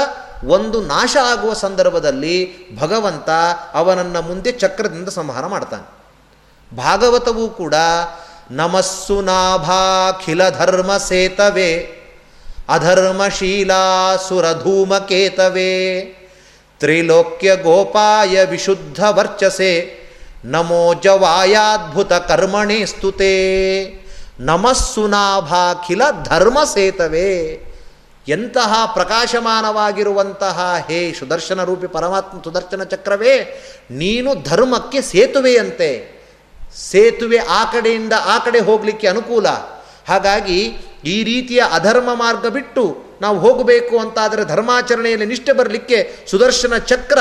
ಒಂದು ನಾಶ ಆಗುವ ಸಂದರ್ಭದಲ್ಲಿ ಭಗವಂತ ಅವನನ್ನು ಮುಂದೆ ಚಕ್ರದಿಂದ ಸಂಹಾರ ಮಾಡ್ತಾನೆ. ಭಾಗವತವೂ ಕೂಡ ನಮಸ್ಸು ನಾಭಾಖಿಲ ಧರ್ಮ ಸೇತವೇ. ಅಧರ್ಮಶೀಲಾಸುರಧೂಮಕೇತವೇ. ತ್ರಿಲೋಕ್ಯ ಗೋಪಾಯ ವಿಶುದ್ಧ ವರ್ಚಸೆ ನಮೋ ಜವಾಯದ್ಭುತ ಕರ್ಮಣಿ ಸ್ತುತೆ ನಮಸ್ಸುನಾಭಾಖಿಲ ಧರ್ಮ ಸೇತವೇ ಎಂತಹ ಪ್ರಕಾಶಮಾನವಾಗಿರುವಂತಹ ಹೇ ಸುದರ್ಶನ ರೂಪಿ ಪರಮಾತ್ಮ ಸುದರ್ಶನ ಚಕ್ರವೇ, ನೀನು ಧರ್ಮಕ್ಕೆ ಸೇತುವೆಯಂತೆ. ಸೇತುವೆ ಆ ಕಡೆಯಿಂದ ಆ ಕಡೆ ಹೋಗಲಿಕ್ಕೆ ಅನುಕೂಲ. ಹಾಗಾಗಿ ಈ ರೀತಿಯ ಅಧರ್ಮ ಮಾರ್ಗ ಬಿಟ್ಟು ನಾವು ಹೋಗಬೇಕು ಅಂತಾದರೆ ಧರ್ಮಾಚರಣೆಯಲ್ಲಿ ನಿಷ್ಠೆ ಬರಲಿಕ್ಕೆ ಸುದರ್ಶನ ಚಕ್ರ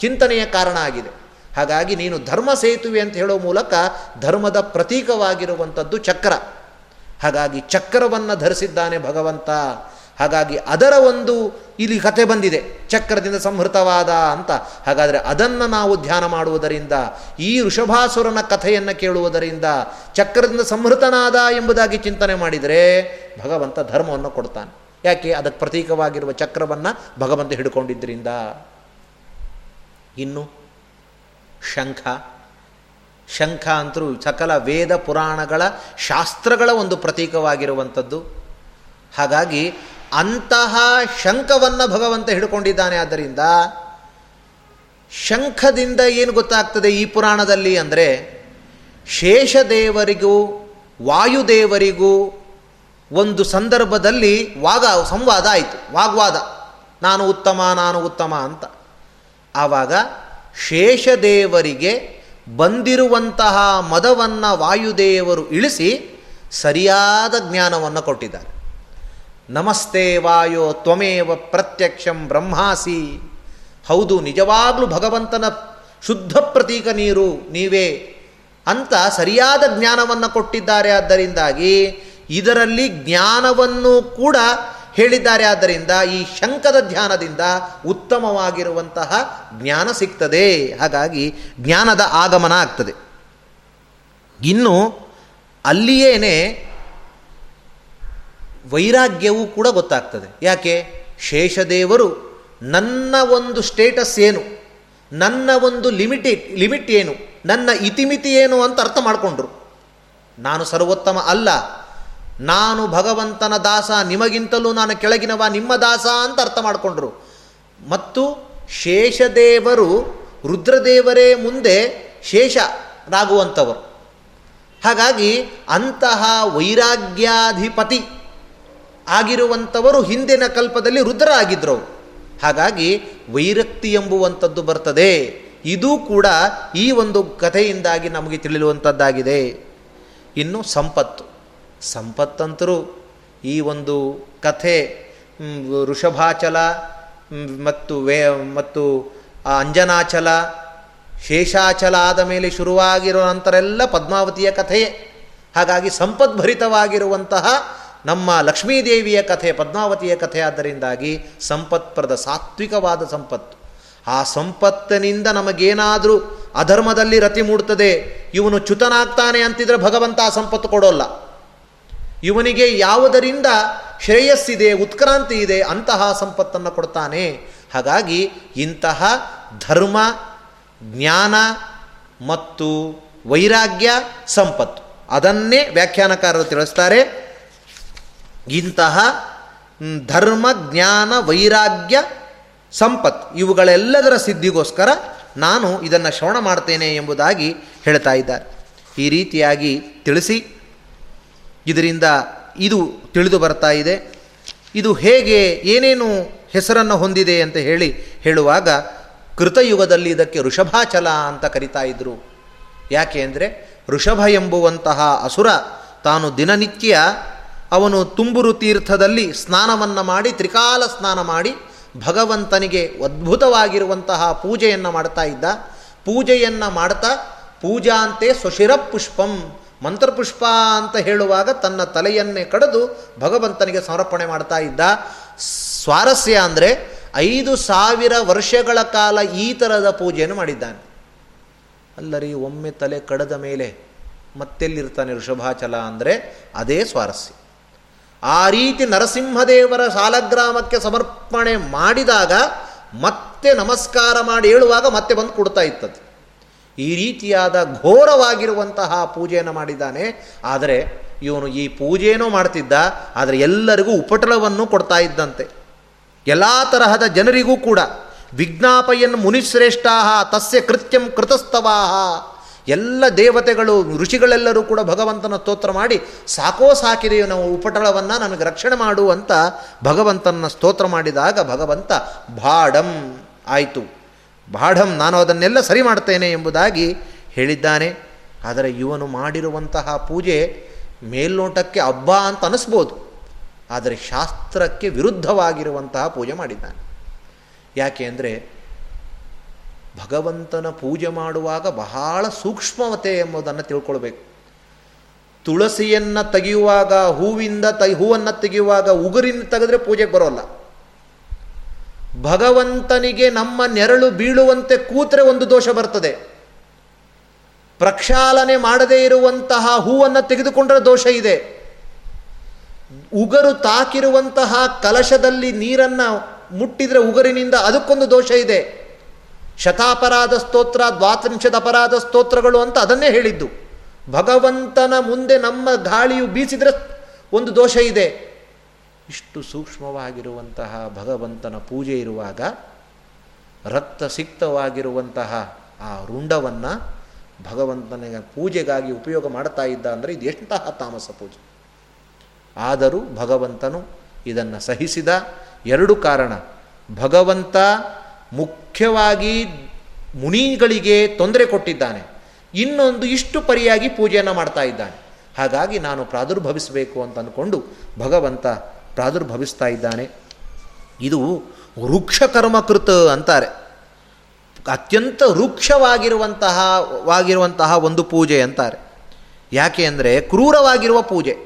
ಚಿಂತನೆಯ ಕಾರಣ ಆಗಿದೆ. ಹಾಗಾಗಿ ನೀನು ಧರ್ಮ ಸೇತುವೆ ಅಂತ ಹೇಳೋ ಮೂಲಕ ಧರ್ಮದ ಪ್ರತೀಕವಾಗಿರುವಂಥದ್ದು ಚಕ್ರ. ಹಾಗಾಗಿ ಚಕ್ರವನ್ನು ಧರಿಸಿದ್ದಾನೆ ಭಗವಂತ. ಹಾಗಾಗಿ ಅದರ ಒಂದು ಇಲ್ಲಿ ಕತೆ ಬಂದಿದೆ. ಚಕ್ರದಿಂದ ಸಂಹೃತವಾದ ಅಂತ. ಹಾಗಾದರೆ ಅದನ್ನು ನಾವು ಧ್ಯಾನ ಮಾಡುವುದರಿಂದ, ಈ ಋಷಭಾಸುರನ ಕಥೆಯನ್ನು ಕೇಳುವುದರಿಂದ, ಚಕ್ರದಿಂದ ಸಂಹೃತನಾದ ಎಂಬುದಾಗಿ ಚಿಂತನೆ ಮಾಡಿದರೆ ಭಗವಂತ ಧರ್ಮವನ್ನು ಕೊಡ್ತಾನೆ. ಯಾಕೆ? ಅದಕ್ಕೆ ಪ್ರತೀಕವಾಗಿರುವ ಚಕ್ರವನ್ನು ಭಗವಂತ ಹಿಡ್ಕೊಂಡಿದ್ದರಿಂದ ಇನ್ನು ಶಂಖ. ಶಂಖ ಅಂತರೂ ಸಕಲ ವೇದ ಪುರಾಣಗಳ ಶಾಸ್ತ್ರಗಳ ಒಂದು ಪ್ರತೀಕವಾಗಿರುವಂಥದ್ದು. ಹಾಗಾಗಿ ಅಂತಹ ಶಂಖವನ್ನು ಭಗವಂತ ಹಿಡ್ಕೊಂಡಿದ್ದಾನೆ. ಆದ್ದರಿಂದ ಶಂಖದಿಂದ ಏನು ಗೊತ್ತಾಗ್ತದೆ ಈ ಪುರಾಣದಲ್ಲಿ ಅಂದರೆ ಶೇಷದೇವರಿಗೂ ವಾಯುದೇವರಿಗೂ ಒಂದು ಸಂದರ್ಭದಲ್ಲಿ ವಾಗ, ಸಂವಾದ ಆಯಿತು. ವಾಗ್ವಾದ. ನಾನು ಉತ್ತಮ ನಾನು ಉತ್ತಮ ಅಂತ. ಆವಾಗ ಶೇಷದೇವರಿಗೆ ಬಂದಿರುವಂತಹ ಮದವನ್ನು ವಾಯುದೇವರು ಇಳಿಸಿ ಸರಿಯಾದ ಜ್ಞಾನವನ್ನು ಕೊಟ್ಟಿದ್ದಾರೆ. ನಮಸ್ತೆ ವಾಯೋ ತ್ವಮೇವ ಪ್ರತ್ಯಕ್ಷಂ ಬ್ರಹ್ಮಾಸಿ. ಹೌದು, ನಿಜವಾಗ್ಲೂ ಭಗವಂತನ ಶುದ್ಧ ಪ್ರತೀಕ ನೀರು ನೀವೇ ಅಂತ ಸರಿಯಾದ ಜ್ಞಾನವನ್ನು ಕೊಟ್ಟಿದ್ದಾರೆ. ಆದ್ದರಿಂದಾಗಿ ಇದರಲ್ಲಿ ಜ್ಞಾನವನ್ನು ಕೂಡ ಹೇಳಿದ್ದಾರೆ. ಆದ್ದರಿಂದ ಈ ಶಂಕದ ಧ್ಯಾನದಿಂದ ಉತ್ತಮವಾಗಿರುವಂತಹ ಜ್ಞಾನ ಸಿಗ್ತದೆ. ಹಾಗಾಗಿ ಜ್ಞಾನದ ಆಗಮನ ಆಗ್ತದೆ. ಇನ್ನು ಅಲ್ಲಿಯೇನೆ ವೈರಾಗ್ಯವೂ ಕೂಡ ಗೊತ್ತಾಗ್ತದೆ. ಯಾಕೆ? ಶೇಷದೇವರು ನನ್ನ ಒಂದು ಸ್ಟೇಟಸ್ ಏನು? ನನ್ನ ಒಂದು ಲಿಮಿಟೇಟ್ ಲಿಮಿಟ್ ಏನು? ನನ್ನ ಇತಿಮಿತಿ ಏನು ಅಂತ ಅರ್ಥ ಮಾಡಿಕೊಂಡ್ರು. ನಾನು ಸರ್ವೋತ್ತಮ ಅಲ್ಲ. ನಾನು ಭಗವಂತನ ದಾಸ, ನಿಮಗಿಂತಲೂ ನಾನು ಕೆಳಗಿನವ ನಿಮ್ಮ ದಾಸ ಅಂತ ಅರ್ಥ ಮಾಡಿಕೊಂಡ್ರು. ಮತ್ತು ಶೇಷದೇವರು ರುದ್ರದೇವರೇ ಮುಂದೆ ಶೇಷರಾಗುವಂಥವರು. ಹಾಗಾಗಿ ಅಂತಹ ವೈರಾಗ್ಯಾಧಿಪತಿ ಆಗಿರುವಂಥವರು ಹಿಂದಿನ ಕಲ್ಪದಲ್ಲಿ ರುದ್ರ ಆಗಿದ್ರು ಹಾಗಾಗಿ ವೈರಕ್ತಿ ಎಂಬುವಂಥದ್ದು ಬರ್ತದೆ. ಇದೂ ಕೂಡ ಈ ಒಂದು ಕಥೆಯಿಂದಾಗಿ ನಮಗೆ ತಿಳಿಯುವಂಥದ್ದಾಗಿದೆ. ಇನ್ನು ಸಂಪತ್ತು. ಸಂಪತ್ತಂತರೂ ಈ ಒಂದು ಕಥೆ ಋಷಭಾಚಲ ಮತ್ತು ವೇ, ಮತ್ತು ಅಂಜನಾಚಲ, ಶೇಷಾಚಲ ಆದ ಮೇಲೆ ಶುರುವಾಗಿರೋ ನಂತರ ಎಲ್ಲ ಪದ್ಮಾವತಿಯ ಕಥೆಯೇ. ಹಾಗಾಗಿ ಸಂಪದ್ಭರಿತವಾಗಿರುವಂತಹ ನಮ್ಮ ಲಕ್ಷ್ಮೀದೇವಿಯ ಕಥೆ, ಪದ್ಮಾವತಿಯ ಕಥೆ ಆದ್ದರಿಂದಾಗಿ ಸಂಪತ್ಪ್ರದ ಸಾತ್ವಿಕವಾದ ಸಂಪತ್ತು. ಆ ಸಂಪತ್ತಿನಿಂದ ನಮಗೇನಾದರೂ ಅಧರ್ಮದಲ್ಲಿ ರತಿ ಮೂಡ್ತದೆ, ಇವನು ಚ್ಯುತನಾಗ್ತಾನೆ ಅಂತಿದ್ರೆ ಭಗವಂತ ಆ ಸಂಪತ್ತು ಕೊಡೋಲ್ಲ. ಇವನಿಗೆ ಯಾವುದರಿಂದ ಶ್ರೇಯಸ್ಸಿದೆ, ಉತ್ಕ್ರಾಂತಿ ಇದೆ ಅಂತಹ ಸಂಪತ್ತನ್ನು ಕೊಡ್ತಾನೆ. ಹಾಗಾಗಿ ಇಂತಹ ಧರ್ಮ, ಜ್ಞಾನ ಮತ್ತು ವೈರಾಗ್ಯ ಸಂಪತ್ತು. ಅದನ್ನೇ ವ್ಯಾಖ್ಯಾನಕಾರರು ತಿಳಿಸ್ತಾರೆ. ಇಂತಹ ಧರ್ಮ, ಜ್ಞಾನ, ವೈರಾಗ್ಯ ಸಂಪತ್ ಇವುಗಳೆಲ್ಲದರ ಸಿದ್ಧಿಗೋಸ್ಕರ ನಾನು ಇದನ್ನು ಶ್ರವಣ ಮಾಡ್ತೇನೆ ಎಂಬುದಾಗಿ ಹೇಳ್ತಾ ಇದ್ದಾರೆ. ಈ ರೀತಿಯಾಗಿ ತಿಳಿಸಿ, ಇದರಿಂದ ಇದು ತಿಳಿದು ಬರ್ತಾ ಇದೆ. ಇದು ಹೇಗೆ, ಏನೇನು ಹೆಸರನ್ನು ಹೊಂದಿದೆ ಅಂತ ಹೇಳಿ ಹೇಳುವಾಗ, ಕೃತಯುಗದಲ್ಲಿ ಇದಕ್ಕೆ ಋಷಭಾಚಲ ಅಂತ ಕರಿತಾ ಇದ್ದರು ಯಾಕೆ ಅಂದರೆ, ಋಷಭ ಎಂಬುವಂತಹ ಅಸುರ ತಾನು ದಿನನಿತ್ಯ ಅವನು ತುಂಬುರು ತೀರ್ಥದಲ್ಲಿ ಸ್ನಾನವನ್ನು ಮಾಡಿ, ತ್ರಿಕಾಲ ಸ್ನಾನ ಮಾಡಿ, ಭಗವಂತನಿಗೆ ಅದ್ಭುತವಾಗಿರುವಂತಹ ಪೂಜೆಯನ್ನು ಮಾಡ್ತಾ ಇದ್ದ. ಪೂಜೆಯನ್ನು ಮಾಡ್ತಾ, ಪೂಜಾಂತೆ ಸ್ವಶಿರ ಪುಷ್ಪಂ ಮಂತ್ರಪುಷ್ಪ ಅಂತ ಹೇಳುವಾಗ ತನ್ನ ತಲೆಯನ್ನೇ ಕಡಿದು ಭಗವಂತನಿಗೆ ಸಮರ್ಪಣೆ ಮಾಡ್ತಾ ಇದ್ದ. ಸ್ವಾರಸ್ಯ ಅಂದರೆ ಐದು ಸಾವಿರ ವರ್ಷಗಳ ಕಾಲ ಈ ಥರದ ಪೂಜೆಯನ್ನು ಮಾಡಿದ್ದಾನೆ. ಅಲ್ಲರಿ, ಒಮ್ಮೆ ತಲೆ ಕಡದ ಮೇಲೆ ಮತ್ತೆಲ್ಲಿರ್ತಾನೆ ಋಷಭಾಚಲ ಅಂದರೆ ಅದೇ ಸ್ವಾರಸ್ಯ. ಆ ರೀತಿ ನರಸಿಂಹದೇವರ ಶಾಲಗ್ರಾಮಕ್ಕೆ ಸಮರ್ಪಣೆ ಮಾಡಿದಾಗ ಮತ್ತೆ ನಮಸ್ಕಾರ ಮಾಡಿ ಹೇಳುವಾಗ ಮತ್ತೆ ಬಂದು ಕೊಡ್ತಾ ಇತ್ತದು ಈ ರೀತಿಯಾದ ಘೋರವಾಗಿರುವಂತಹ ಪೂಜೆಯನ್ನು ಮಾಡಿದ್ದಾನೆ. ಆದರೆ ಇವನು ಈ ಪೂಜೆಯೂ ಮಾಡ್ತಿದ್ದ, ಆದರೆ ಎಲ್ಲರಿಗೂ ಉಪಟಳವನ್ನು ಕೊಡ್ತಾ ಇದ್ದಂತೆ. ಎಲ್ಲ ತರಹದ ಜನರಿಗೂ ಕೂಡ ವಿಜ್ಞಾಪಯನ್ ಮುನಿಶ್ರೇಷ್ಠಾ ತಸ್ಯ ಕೃತ್ಯಂ ಕೃತಸ್ತವಾಹ ಎಲ್ಲ ದೇವತೆಗಳು, ಋಷಿಗಳೆಲ್ಲರೂ ಕೂಡ ಭಗವಂತನ ಸ್ತೋತ್ರ ಮಾಡಿ, ಸಾಕೋ ಸಾಕಿದೆಯೋ ನಾವು ಉಪಟಳವನ್ನು ನನಗೆ ರಕ್ಷಣೆ ಮಾಡು ಅಂತ ಭಗವಂತನ ಸ್ತೋತ್ರ ಮಾಡಿದಾಗ ಭಗವಂತ, ಭಾಡಂ ಆಯಿತು. ಬಾಢಂ ನಾನು ಅದನ್ನೆಲ್ಲ ಸರಿ ಮಾಡ್ತೇನೆ ಎಂಬುದಾಗಿ ಹೇಳಿದ್ದಾನೆ. ಆದರೆ ಇವನು ಮಾಡಿರುವಂತಹ ಪೂಜೆ ಮೇಲ್ನೋಟಕ್ಕೆ ಹಬ್ಬ ಅಂತ ಅನಿಸ್ಬೋದು. ಆದರೆ ಶಾಸ್ತ್ರಕ್ಕೆ ವಿರುದ್ಧವಾಗಿರುವಂತಹ ಪೂಜೆ ಮಾಡಿದ್ದಾನೆ. ಯಾಕೆ ಅಂದರೆ ಭಗವಂತನ ಪೂಜೆ ಮಾಡುವಾಗ ಬಹಳ ಸೂಕ್ಷ್ಮವತೆ ಎಂಬುದನ್ನು ತಿಳ್ಕೊಳ್ಬೇಕು. ತುಳಸಿಯನ್ನು ತೆಗೆಯುವಾಗ, ಹೂವಿಂದ ತ, ಹೂವನ್ನು ತೆಗೆಯುವಾಗ ಉಗುರಿನ ತೆಗೆದ್ರೆ ಪೂಜೆಗೆ ಬರೋಲ್ಲ. ಭಗವಂತನಿಗೆ ನಮ್ಮ ನೆರಳು ಬೀಳುವಂತೆ ಕೂತ್ರೆ ಒಂದು ದೋಷ ಬರ್ತದೆ. ಪ್ರಕ್ಷಾಲನೆ ಮಾಡದೇ ಇರುವಂತಹ ಹೂವನ್ನು ತೆಗೆದುಕೊಂಡ್ರೆ ದೋಷ ಇದೆ. ಉಗರು ತಾಕಿರುವಂತಹ ಕಲಶದಲ್ಲಿ ನೀರನ್ನು ಮುಟ್ಟಿದರೆ ಉಗರಿನಿಂದ ಅದಕ್ಕೊಂದು ದೋಷ ಇದೆ. ಶತಾಪರಾಧ ಸ್ತೋತ್ರ, ದ್ವಾತ್ರಿಂಶದ ಅಪರಾಧ ಸ್ತೋತ್ರಗಳು ಅಂತ ಅದನ್ನೇ ಹೇಳಿದ್ದು. ಭಗವಂತನ ಮುಂದೆ ನಮ್ಮ ಗಾಳಿಯು ಬೀಸಿದ್ರೆ ಒಂದು ದೋಷ ಇದೆ. ಇಷ್ಟು ಸೂಕ್ಷ್ಮವಾಗಿರುವಂತಹ ಭಗವಂತನ ಪೂಜೆ ಇರುವಾಗ, ರಕ್ತ ಸಿಕ್ತವಾಗಿರುವಂತಹ ಆ ರುಂಡವನ್ನು ಭಗವಂತನಿಗೆ ಪೂಜೆಗಾಗಿ ಉಪಯೋಗ ಮಾಡ್ತಾ ಇದ್ದ ಅಂದರೆ ಇದು ಎಂತಹ ತಾಮಸ ಪೂಜೆ. ಆದರೂ ಭಗವಂತನು ಇದನ್ನು ಸಹಿಸಿದ ಎರಡು ಕಾರಣ. ಭಗವಂತ ಮುಖ್ಯವಾಗಿ ಮುನಿಗಳಿಗೆ ತೊಂದರೆ ಕೊಟ್ಟಿದ್ದಾನೆ. ಇನ್ನೊಂದು ಇಷ್ಟು ಪರಿಯಾಗಿ ಪೂಜೆಯನ್ನು ಮಾಡ್ತಾ ಇದ್ದಾನೆ. ಹಾಗಾಗಿ ನಾನು ಪ್ರಾದುರ್ಭವಿಸಬೇಕು ಅಂತ ಅಂದ್ಕೊಂಡು ಭಗವಂತ ಪ್ರಾದುರ್ಭವಿಸ್ತಾ ಇದ್ದಾನೆ. ಇದು ವೃಕ್ಷ ಕರ್ಮಕೃತ ಅಂತಾರೆ. ಅತ್ಯಂತ ವೃಕ್ಷವಾಗಿರುವಂತಹ, ವಾಗಿರುವಂತಹ ಒಂದು ಪೂಜೆ ಅಂತಾರೆ. ಯಾಕೆ ಅಂದರೆ ಕ್ರೂರವಾಗಿರುವ ಪೂಜೆ.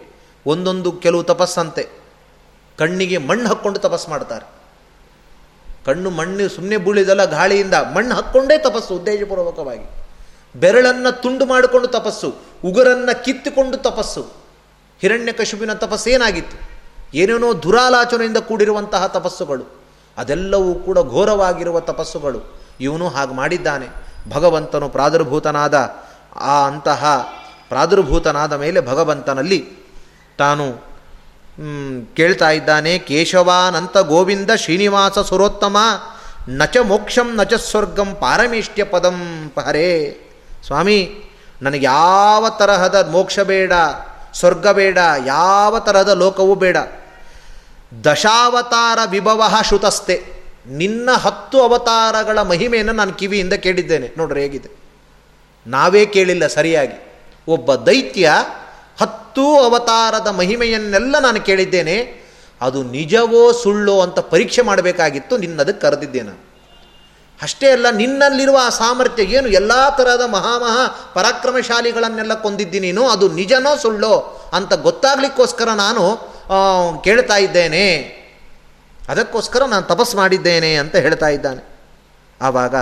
ಒಂದೊಂದು ಕೆಲವು ತಪಸ್ಸಂತೆ. ಕಣ್ಣಿಗೆ ಮಣ್ಣು ಹಾಕ್ಕೊಂಡು ತಪಸ್ಸು ಮಾಡ್ತಾರೆ. ಕಣ್ಣು ಮಣ್ಣು ಸುಮ್ಮನೆ ಬೀಳಿದಲ್ಲ ಗಾಳಿಯಿಂದ ಮಣ್ಣು ಹಾಕ್ಕೊಂಡೇ ತಪಸ್ಸು ಉದ್ದೇಶಪೂರ್ವಕವಾಗಿ. ಬೆರಳನ್ನು ತುಂಡು ಮಾಡಿಕೊಂಡು ತಪಸ್ಸು, ಉಗುರನ್ನು ಕಿತ್ತುಕೊಂಡು ತಪಸ್ಸು. ಹಿರಣ್ಯ ಕಶುಬಿನ ತಪಸ್ಸೇನಾಗಿತ್ತು ಏನೇನೋ ದುರಾಲಾಚನೆಯಿಂದ ಕೂಡಿರುವಂತಹ ತಪಸ್ಸುಗಳು. ಅದೆಲ್ಲವೂ ಕೂಡ ಘೋರವಾಗಿರುವ ತಪಸ್ಸುಗಳು. ಇವನು ಹಾಗೆ ಮಾಡಿದ್ದಾನೆ. ಭಗವಂತನು ಪ್ರಾದುರ್ಭೂತನಾದ ಆ ಅಂತಹ ಪ್ರಾದುರ್ಭೂತನಾದ ಮೇಲೆ ಭಗವಂತನಲ್ಲಿ ತಾನು ಕೇಳ್ತಾ ಇದ್ದಾನೆ, ಕೇಶವಾನಂತ ಗೋವಿಂದ ಶ್ರೀನಿವಾಸ ಸುರೋತ್ತಮ, ನಚ ಮೋಕ್ಷಂ ನಚ ಸ್ವರ್ಗಂ ಪಾರಮೇಷ್ಟ್ಯ ಪದಂ ಹರೇ ಸ್ವಾಮಿ, ನನಗೆ ಯಾವ ತರಹದ ಮೋಕ್ಷ ಬೇಡ, ಸ್ವರ್ಗ ಬೇಡ, ಯಾವ ತರಹದ ಲೋಕವೂ ಬೇಡ. ದಶಾವತಾರ ವಿಭವ ಶ್ರುತಸ್ತೆ. ನಿನ್ನ ಹತ್ತು ಅವತಾರಗಳ ಮಹಿಮೆಯನ್ನು ನಾನು ಕಿವಿಯಿಂದ ಕೇಳಿದ್ದೇನೆ. ನೋಡ್ರಿ ಹೇಗಿದೆ. ನಾವೇ ಕೇಳಿಲ್ಲ ಸರಿಯಾಗಿ. ಒಬ್ಬ ದೈತ್ಯ ಹತ್ತು ಅವತಾರದ ಮಹಿಮೆಯನ್ನೆಲ್ಲ ನಾನು ಕೇಳಿದ್ದೇನೆ, ಅದು ನಿಜವೋ ಸುಳ್ಳೋ ಅಂತ ಪರೀಕ್ಷೆ ಮಾಡಬೇಕಾಗಿತ್ತು ನಿನ್ನದಕ್ಕೆ ಕರೆದಿದ್ದೇನೆ ಅಷ್ಟೇ ಅಲ್ಲ, ನಿನ್ನಲ್ಲಿರುವ ಆ ಸಾಮರ್ಥ್ಯ ಏನು? ಎಲ್ಲ ಥರದ ಮಹಾಮಹಾ ಪರಾಕ್ರಮಶಾಲಿಗಳನ್ನೆಲ್ಲ ಕೊಂದಿದ್ದಿ ನೀನು, ಅದು ನಿಜನೋ ಸುಳ್ಳೋ ಅಂತ ಗೊತ್ತಾಗ್ಲಿಕ್ಕೋಸ್ಕರ ನಾನು ಕೇಳ್ತಾ ಇದ್ದೇನೆ. ಅದಕ್ಕೋಸ್ಕರ ನಾನು ತಪಸ್ ಮಾಡಿದ್ದೇನೆ ಅಂತ ಹೇಳ್ತಾ ಇದ್ದಾನೆ. ಆವಾಗ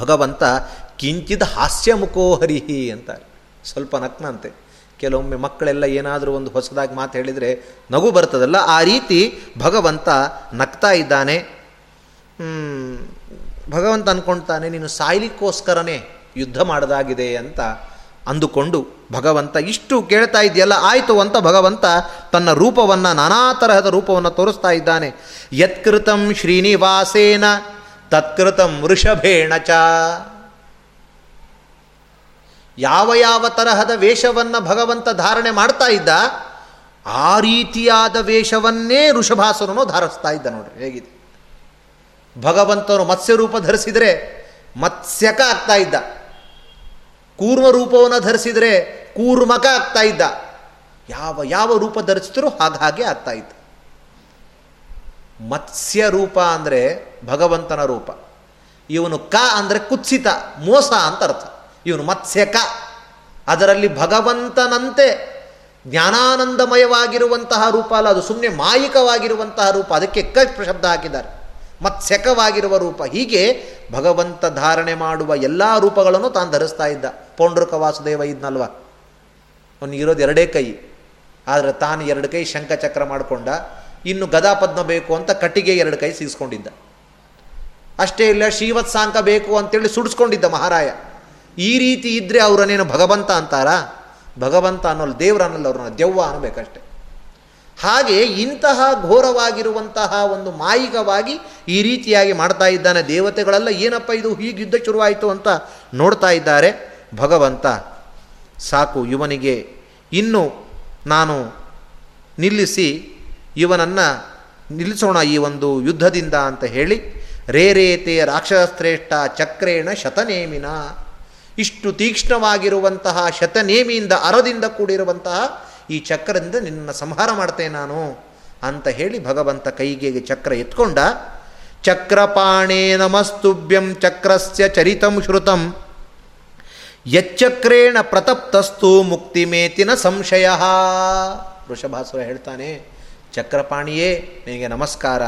ಭಗವಂತ ಕಿಂಚಿತ್ ಹಾಸ್ಯಮುಖೋ ಹರಿಹಿ ಅಂತಾರೆ. ಸ್ವಲ್ಪ ನಕ್ನಂತೆ ಕೆಲವೊಮ್ಮೆ ಮಕ್ಕಳೆಲ್ಲ ಏನಾದರೂ ಒಂದು ಹೊಸದಾಗಿ ಮಾತು ಹೇಳಿದರೆ ನಗು ಬರ್ತದಲ್ಲ, ಆ ರೀತಿ ಭಗವಂತ ನಗ್ತಾ ಇದ್ದಾನೆ. ಭಗವಂತ ಅಂದ್ಕೊಳ್ತಾನೆ ನೀನು ಸಾಯ್ಲಿಕ್ಕೋಸ್ಕರನೇ ಯುದ್ಧ ಮಾಡದಾಗಿದೆ ಅಂತ ಅಂದುಕೊಂಡು ಭಗವಂತ ಇಷ್ಟು ಕೇಳ್ತಾ ಇದೆಯಲ್ಲ ಆಯಿತು ಅಂತ ಭಗವಂತ ತನ್ನ ರೂಪವನ್ನು, ನಾನಾ ತರಹದ ರೂಪವನ್ನು ತೋರಿಸ್ತಾ ಇದ್ದಾನೆ. ಯತ್ಕೃತಂ ಶ್ರೀನಿವಾಸೇನ, ತತ್ಕೃತಂ ವೃಷಭೇಣ ಚ. ಯಾವ ಯಾವ ತರಹದ ವೇಷವನ್ನು ಭಗವಂತ ಧಾರಣೆ ಮಾಡ್ತಾ ಇದ್ದ, ಆ ರೀತಿಯಾದ ವೇಷವನ್ನೇ ಋಷಭಾಸುರನು ಧಾರಿಸ್ತಾ ಇದ್ದ ನೋಡ್ರಿ, ಹೇಗಿದೆ? ಭಗವಂತನು ಮತ್ಸ್ಯರೂಪ ಧರಿಸಿದರೆ ಮತ್ಸ್ಯಕ ಆಗ್ತಾ ಇದ್ದ. ಕೂರ್ಮ ರೂಪವನ್ನು ಧರಿಸಿದರೆ ಕೂರ್ಮಕ ಆಗ್ತಾ ಇದ್ದ. ಯಾವ ಯಾವ ರೂಪ ಧರಿಸಿದ್ರು ಹಾಗ ಆಗ್ತಾ ಇದ್ದ. ಮತ್ಸ್ಯ ರೂಪ ಅಂದರೆ ಭಗವಂತನ ರೂಪ. ಇವನು ಕ ಅಂದರೆ ಕುತ್ಸಿತ, ಮೋಸ ಅಂತ ಅರ್ಥ. ಇವನು ಮತ್ಸ್ಯಕ ಅದರಲ್ಲಿ ಭಗವಂತನಂತೆ ಜ್ಞಾನಾನಂದಮಯವಾಗಿರುವಂತಹ ರೂಪ ಅಲ್ಲ, ಅದು ಸುಮ್ಮನೆ ಮಾಯಿಕವಾಗಿರುವಂತಹ ರೂಪ. ಅದಕ್ಕೆ ಕ ಶಬ್ದ ಹಾಕಿದ್ದಾರೆ. ಮತ್ಸ್ಯಕವಾಗಿರುವ ರೂಪ. ಹೀಗೆ ಭಗವಂತ ಧಾರಣೆ ಮಾಡುವ ಎಲ್ಲ ರೂಪಗಳನ್ನು ತಾನು ಧರಿಸ್ತಾ ಇದ್ದ. ಪೌಂಡ್ರಕ ವಾಸುದೇವ ಇದ್ನಲ್ವ? ಇರೋದು ಎರಡೇ ಕೈ. ಆದರೆ ತಾನು ಎರಡು ಕೈ ಶಂಖಚಕ್ರ ಮಾಡಿಕೊಂಡ. ಇನ್ನು ಗದಾ ಪದ್ಮ ಬೇಕು ಅಂತ ಕಟ್ಟಿಗೆ ಎರಡು ಕೈ ಸೀಸ್ಕೊಂಡಿದ್ದ. ಅಷ್ಟೇ ಇಲ್ಲ, ಶ್ರೀವತ್ಸಾಂಕ ಬೇಕು ಅಂತೇಳಿ ಸುಡಿಸ್ಕೊಂಡಿದ್ದ ಮಹಾರಾಯ. ಈ ರೀತಿ ಇದ್ದರೆ ಅವರನ್ನೇನು ಭಗವಂತ ಅಂತಾರ? ಭಗವಂತ ಅನ್ನೋಲ್ಲ ದೇವ್ರ ಅನ್ನೋಲ್ಲ ಅವ್ರನ್ನ ದೆವ್ವ ಅನ್ನಬೇಕಷ್ಟೆ ಹಾಗೆ ಇಂತಹ ಘೋರವಾಗಿರುವಂತಹ ಒಂದು ಮಾಯಿಕವಾಗಿ ಈ ರೀತಿಯಾಗಿ ಮಾಡ್ತಾ ಇದ್ದಾನೆ ದೇವತೆಗಳೆಲ್ಲ, ಏನಪ್ಪ ಇದು ಹೀಗೆ ಯುದ್ಧ ಶುರುವಾಯಿತು ಅಂತ ನೋಡ್ತಾ ಇದ್ದಾರೆ. ಭಗವಂತ, ಸಾಕು, ಇವನಿಗೆ ಇನ್ನು ನಾನು ನಿಲ್ಲಿಸಿ, ಇವನನ್ನು ನಿಲ್ಲಿಸೋಣ ಈ ಒಂದು ಯುದ್ಧದಿಂದ ಅಂತ ಹೇಳಿ ರೇ ರೇತೆ ರಾಕ್ಷಸಶ್ರೇಷ್ಠ ಚಕ್ರೇಣ ಶತನೇಮಿನ ಇಷ್ಟು ತೀಕ್ಷ್ಣವಾಗಿರುವಂತಹ ಶತನೇಮಿಯಿಂದ ಅರದಿಂದ ಕೂಡಿರುವಂತಹ ಈ ಚಕ್ರದಿಂದ ನಿನ್ನ ಸಂಹಾರ ಮಾಡ್ತೇನೆ ನಾನು ಅಂತ ಹೇಳಿ ಭಗವಂತ ಕೈಗೆ ಚಕ್ರ ಎತ್ಕೊಂಡ. ಚಕ್ರಪಾಣೇ ನಮಸ್ತುಭ್ಯಂ ಚಕ್ರಸ್ಯ ಚರಿತಂ ಶ್ರುತಂ. ಯಚ್ಚಕ್ರೇಣ ಪ್ರತಪ್ತಸ್ತು ಮುಕ್ತಿಮೇತಿನ ಸಂಶಯ. ವೃಷಭಾಸುರ ಹೇಳ್ತಾನೆ, ಚಕ್ರಪಾಣಿಯೇ, ನಿನಗೆ ನಮಸ್ಕಾರ.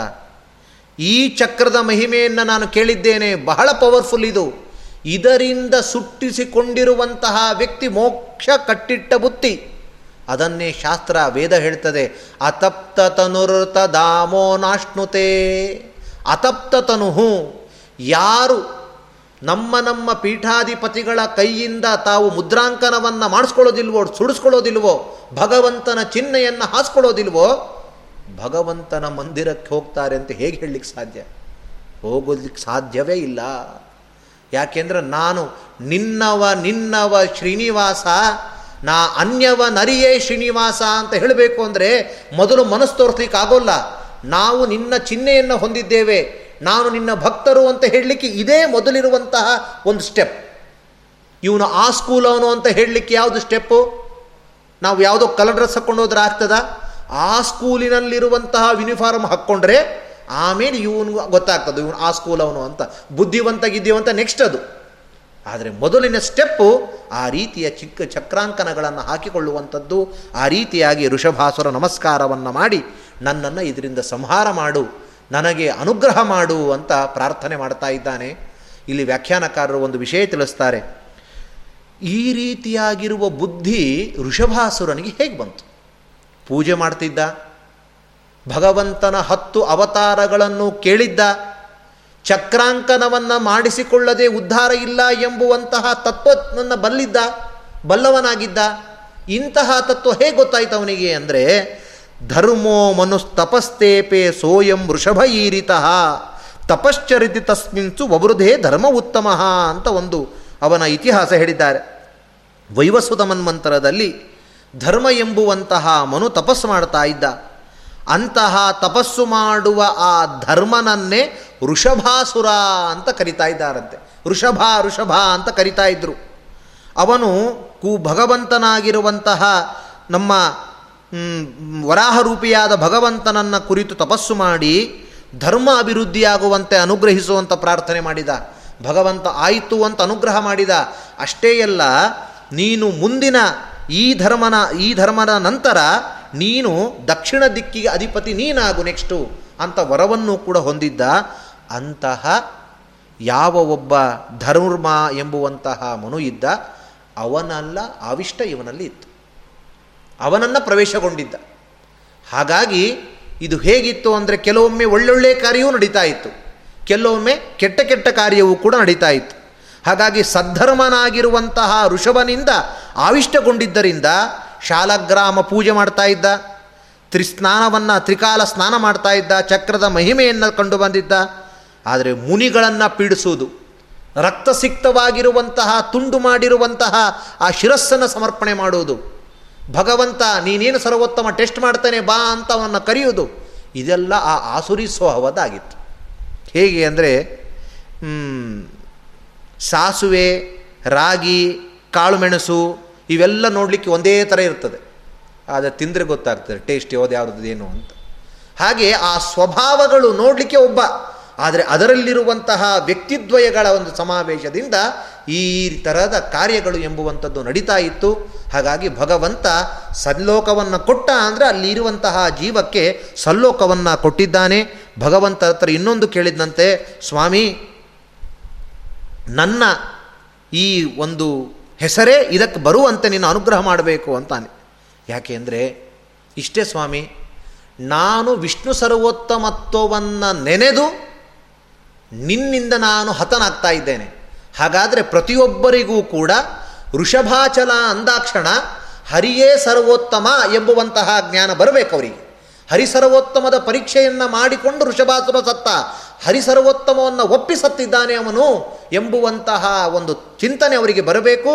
ಈ ಚಕ್ರದ ಮಹಿಮೆಯನ್ನು ನಾನು ಕೇಳಿದ್ದೇನೆ, ಬಹಳ ಪವರ್ಫುಲ್ ಇದು. ಇದರಿಂದ ಸುಟ್ಟಿಸಿಕೊಂಡಿರುವಂತಹ ವ್ಯಕ್ತಿ ಮೋಕ್ಷ ಕಟ್ಟಿಟ್ಟ ಬುತ್ತಿ ಅದನ್ನೇ ಶಾಸ್ತ್ರ ವೇದ ಹೇಳ್ತದೆ ಅತಪ್ತ ತನುರ್ತ ದಾಮೋ ನಾಷ್ಣುತೇ ಅತಪ್ತ ತನುಹು ಯಾರು ನಮ್ಮ ನಮ್ಮ ಪೀಠಾಧಿಪತಿಗಳ ಕೈಯಿಂದ ತಾವು ಮುದ್ರಾಂಕನವನ್ನು ಮಾಡಿಸ್ಕೊಳ್ಳೋದಿಲ್ವೋ, ಸುಡಿಸ್ಕೊಳ್ಳೋದಿಲ್ವೋ, ಭಗವಂತನ ಚಿಹ್ನೆಯನ್ನು ಹಾಸ್ಕೊಳ್ಳೋದಿಲ್ವೋ, ಭಗವಂತನ ಮಂದಿರಕ್ಕೆ ಹೋಗ್ತಾರೆ ಅಂತ ಹೇಗೆ ಹೇಳಲಿಕ್ಕೆ ಸಾಧ್ಯ? ಹೋಗೋದಕ್ಕೆ ಸಾಧ್ಯವೇ ಇಲ್ಲ. ಯಾಕೆಂದ್ರೆ ನಾನು ನಿನ್ನವ ನಿನ್ನವ ಶ್ರೀನಿವಾಸ, ನಾ ಅನ್ಯವ ನರಿಯೇ ಶ್ರೀನಿವಾಸ ಅಂತ ಹೇಳಬೇಕು ಅಂದರೆ ಮೊದಲು ಮನಸ್ಸು ತೋರಿಸ್ಲಿಕ್ಕೆ ಆಗೋಲ್ಲ ನಾವು ನಿನ್ನ ಚಿಹ್ನೆಯನ್ನು ಹೊಂದಿದ್ದೇವೆ, ನಾನು ನಿನ್ನ ಭಕ್ತರು ಅಂತ ಹೇಳಲಿಕ್ಕೆ ಇದೇ ಮೊದಲಿರುವಂತಹ ಒಂದು ಸ್ಟೆಪ್ ಇವನು ಆ ಸ್ಕೂಲ್ ಅವನು ಅಂತ ಹೇಳಲಿಕ್ಕೆ ಯಾವುದು ಸ್ಟೆಪ್ಪು ನಾವು ಯಾವುದೋ ಕಲರ್ ಡ್ರೆಸ್ ಹಾಕ್ಕೊಂಡು ಹೋದ್ರೆ ಆಗ್ತದ? ಆ ಸ್ಕೂಲಿನಲ್ಲಿರುವಂತಹ ಯೂನಿಫಾರ್ಮ್ ಹಾಕ್ಕೊಂಡ್ರೆ ಆಮೇಲೆ ಇವನು ಗೊತ್ತಾಗ್ತದೆ, ಇವನು ಆ ಸ್ಕೂಲ್ ಅವನು ಅಂತ. ಬುದ್ಧಿವಂತ ನೆಕ್ಸ್ಟ್ ಅದು. ಆದರೆ ಮೊದಲಿನ ಸ್ಟೆಪ್ಪು ಆ ರೀತಿಯ ಚಿಕ್ಕ ಚಕ್ರಾಂಕನಗಳನ್ನು ಹಾಕಿಕೊಳ್ಳುವಂಥದ್ದು, ಆ ರೀತಿಯಾಗಿ ಋಷಭಾಸುರ ನಮಸ್ಕಾರವನ್ನು ಮಾಡಿ, ನನ್ನನ್ನು ಇದರಿಂದ ಸಂಹಾರ ಮಾಡು, ನನಗೆ ಅನುಗ್ರಹ ಮಾಡು ಅಂತ ಪ್ರಾರ್ಥನೆ ಮಾಡ್ತಾ ಇದ್ದಾನೆ. ಇಲ್ಲಿ ವ್ಯಾಖ್ಯಾನಕಾರರು ಒಂದು ವಿಷಯ ತಿಳಿಸ್ತಾರೆ. ಈ ರೀತಿಯಾಗಿರುವ ಬುದ್ಧಿ ಋಷಭಾಸುರನಿಗೆ ಹೇಗೆ ಬಂತು? ಪೂಜೆ ಮಾಡ್ತಿದ್ದ? ಭಗವಂತನ ಹತ್ತು ಅವತಾರಗಳನ್ನು ಕೇಳಿದ್ದ. ಚಕ್ರಾಂಕನವನ್ನು ಮಾಡಿಸಿಕೊಳ್ಳದೆ ಉದ್ಧಾರ ಇಲ್ಲ ಎಂಬುವಂತಹ ತತ್ವವನ್ನು ಬಲ್ಲಿದ್ದ, ಬಲ್ಲವನಾಗಿದ್ದ. ಇಂತಹ ತತ್ವ ಹೇಗೆ ಗೊತ್ತಾಯ್ತು ಅವನಿಗೆ ಅಂದರೆ, ಧರ್ಮೋ ಮನುಸ್ತಪಸ್ತೇಪೆ ಸೋಯಂ ವೃಷಭ ಈರಿತಃ ತಪಶ್ಚರಿತಿ ತಸ್ಮಿನ್ಸು ವವೃಧೇ ಧರ್ಮ ಉತ್ತಮ ಅಂತ ಒಂದು ಅವನ ಇತಿಹಾಸ ಹೇಳಿದ್ದಾರೆ. ವೈವಸ್ವತ ಮನ್ಮಂತರದಲ್ಲಿ ಧರ್ಮ ಎಂಬುವಂತಹ ಮನು ತಪಸ್ಸು ಮಾಡ್ತಾ ಇದ್ದ. ಅಂತಹ ತಪಸ್ಸು ಮಾಡುವ ಆ ಧರ್ಮನನ್ನೇ ಋಷಭಾಸುರ ಅಂತ ಕರಿತಾ ಇದ್ದಾರಂತೆ. ಋಷಭ ಋಷಭ ಅಂತ ಕರಿತಾ ಇದ್ರು. ಅವನು ಕು ಭಗವಂತನಾಗಿರುವಂತಹ ನಮ್ಮ ವರಾಹರೂಪಿಯಾದ ಭಗವಂತನನ್ನು ಕುರಿತು ತಪಸ್ಸು ಮಾಡಿ ಧರ್ಮ ಅಭಿವೃದ್ಧಿಯಾಗುವಂತೆ ಅನುಗ್ರಹಿಸುವಂಥ ಪ್ರಾರ್ಥನೆ ಮಾಡಿದ. ಭಗವಂತ ಆಯಿತು ಅಂತ ಅನುಗ್ರಹ ಮಾಡಿದ. ಅಷ್ಟೇ ಅಲ್ಲ ನೀನು ಮುಂದಿನ ಈ ಧರ್ಮನ, ಈ ಧರ್ಮದ ನಂತರ ನೀನು ದಕ್ಷಿಣ ದಿಕ್ಕಿಗೆ ಅಧಿಪತಿ ನೀನಾಗು ನೆಕ್ಸ್ಟು ಅಂತ ವರವನ್ನು ಕೂಡ ಹೊಂದಿದ್ದ ಅಂತಹ ಯಾವ ಒಬ್ಬ ಧರ್ಮ ಎಂಬುವಂತಹ ಮನು ಇದ್ದ, ಅವನಲ್ಲ ಅವಿಷ್ಟ ಇವನಲ್ಲಿ ಇತ್ತು. ಅವನನ್ನು ಪ್ರವೇಶಗೊಂಡಿದ್ದ. ಹಾಗಾಗಿ ಇದು ಹೇಗಿತ್ತು ಅಂದರೆ ಕೆಲವೊಮ್ಮೆ ಒಳ್ಳೊಳ್ಳೆ ಕಾರ್ಯವೂ ನಡೀತಾ ಇತ್ತು. ಕೆಲವೊಮ್ಮೆ ಕೆಟ್ಟ ಕೆಟ್ಟ ಕಾರ್ಯವೂ ಕೂಡ ನಡೀತಾ ಇತ್ತು. ಹಾಗಾಗಿ ಸದ್ಧರ್ಮನಾಗಿರುವಂತಹ ಋಷಭನಿಂದ ಆವಿಷ್ಟಗೊಂಡಿದ್ದರಿಂದ ಶಾಲಗ್ರಾಮ ಪೂಜೆ ಮಾಡ್ತಾ ಇದ್ದ, ತ್ರಿಸ್ನಾನವನ್ನು ತ್ರಿಕಾಲ ಸ್ನಾನ ಮಾಡ್ತಾ ಇದ್ದ, ಚಕ್ರದ ಮಹಿಮೆಯನ್ನು ಕಂಡು ಬಂದಿದ್ದ. ಆದರೆ ಮುನಿಗಳನ್ನು ಪೀಡಿಸುವುದು ರಕ್ತಸಿಕ್ತವಾಗಿರುವಂತಹ ತುಂಡು ಮಾಡಿರುವಂತಹ ಆ ಶಿರಸ್ಸನ್ನು ಸಮರ್ಪಣೆ ಮಾಡುವುದು. ಭಗವಂತ, ನೀನೇನು ಸರ್ವೋತ್ತಮ ಟೆಸ್ಟ್ ಮಾಡ್ತಾನೆ, ಬಾ ಅಂತ ಅವನ್ನ ಕರೆಯುವುದು. ಇದೆಲ್ಲ ಆ ಆಸುರಿ ಸ್ವಭಾವದಾಗಿತ್ತು ಹೇಗೆ ಅಂದರೆ ಸಾಸುವೆ, ರಾಗಿ, ಕಾಳುಮೆಣಸು ಇವೆಲ್ಲ ನೋಡಲಿಕ್ಕೆ ಒಂದೇ ಥರ ಇರ್ತದೆ. ಆದರೆ ತಿಂದರೆ ಗೊತ್ತಾಗ್ತದೆ, ಟೇಸ್ಟ್ ಯಾವ್ದು ಯಾವ್ದು ಏನು ಅಂತ. ಹಾಗೆ ಆ ಸ್ವಭಾವಗಳು ನೋಡಲಿಕ್ಕೆ ಒಬ್ಬ. ಆದರೆ ಅದರಲ್ಲಿರುವಂತಹ ವ್ಯಕ್ತಿದ್ವಯಗಳ ಒಂದು ಸಮಾವೇಶದಿಂದ ಈ ತರಹದ ಕಾರ್ಯಗಳು ಎಂಬುವಂಥದ್ದು ನಡೀತಾ ಇತ್ತು. ಹಾಗಾಗಿ ಭಗವಂತ ಸಲ್ಲೋಕವನ್ನು ಕೊಟ್ಟ ಅಂದರೆ ಅಲ್ಲಿ ಇರುವಂತಹ ಜೀವಕ್ಕೆ ಸಲ್ಲೋಕವನ್ನು ಕೊಟ್ಟಿದ್ದಾನೆ. ಭಗವಂತ ಹತ್ರ ಇನ್ನೊಂದು ಕೇಳಿದಂತೆ ಸ್ವಾಮಿ ನನ್ನ ಈ ಒಂದು ಹೆಸರೇ ಇದಕ್ಕೆ ಬರುವಂತೆ ನೀನು ಅನುಗ್ರಹ ಮಾಡಬೇಕು ಅಂತಾನೆ. ಯಾಕೆ ಅಂದರೆ, ಇಷ್ಟೇ ಸ್ವಾಮಿ, ನಾನು ವಿಷ್ಣು ಸರ್ವೋತ್ತಮತ್ವವನ್ನು ನೆನೆದು ನಿನ್ನಿಂದ ನಾನು ಹತನಾಗ್ತಾ ಇದ್ದೇನೆ. ಹಾಗಾದರೆ ಪ್ರತಿಯೊಬ್ಬರಿಗೂ ಕೂಡ ವೃಷಭಾಚಲ ಅಂದಾಕ್ಷಣ ಹರಿಯೇ ಸರ್ವೋತ್ತಮ ಎಂಬುವಂತಹ ಜ್ಞಾನ ಬರಬೇಕು ಅವರಿಗೆ. ಹರಿಸರ್ವೋತ್ತಮದ ಪರೀಕ್ಷೆಯನ್ನು ಮಾಡಿಕೊಂಡು ಋಷಭಾಸುರ ಸತ್ತ ಹರಿಸರ್ವೋತ್ತಮವನ್ನು ಒಪ್ಪಿಸತ್ತಿದ್ದಾನೆ ಅವನು ಎಂಬುವಂತಹ ಒಂದು ಚಿಂತನೆ ಅವರಿಗೆ ಬರಬೇಕು.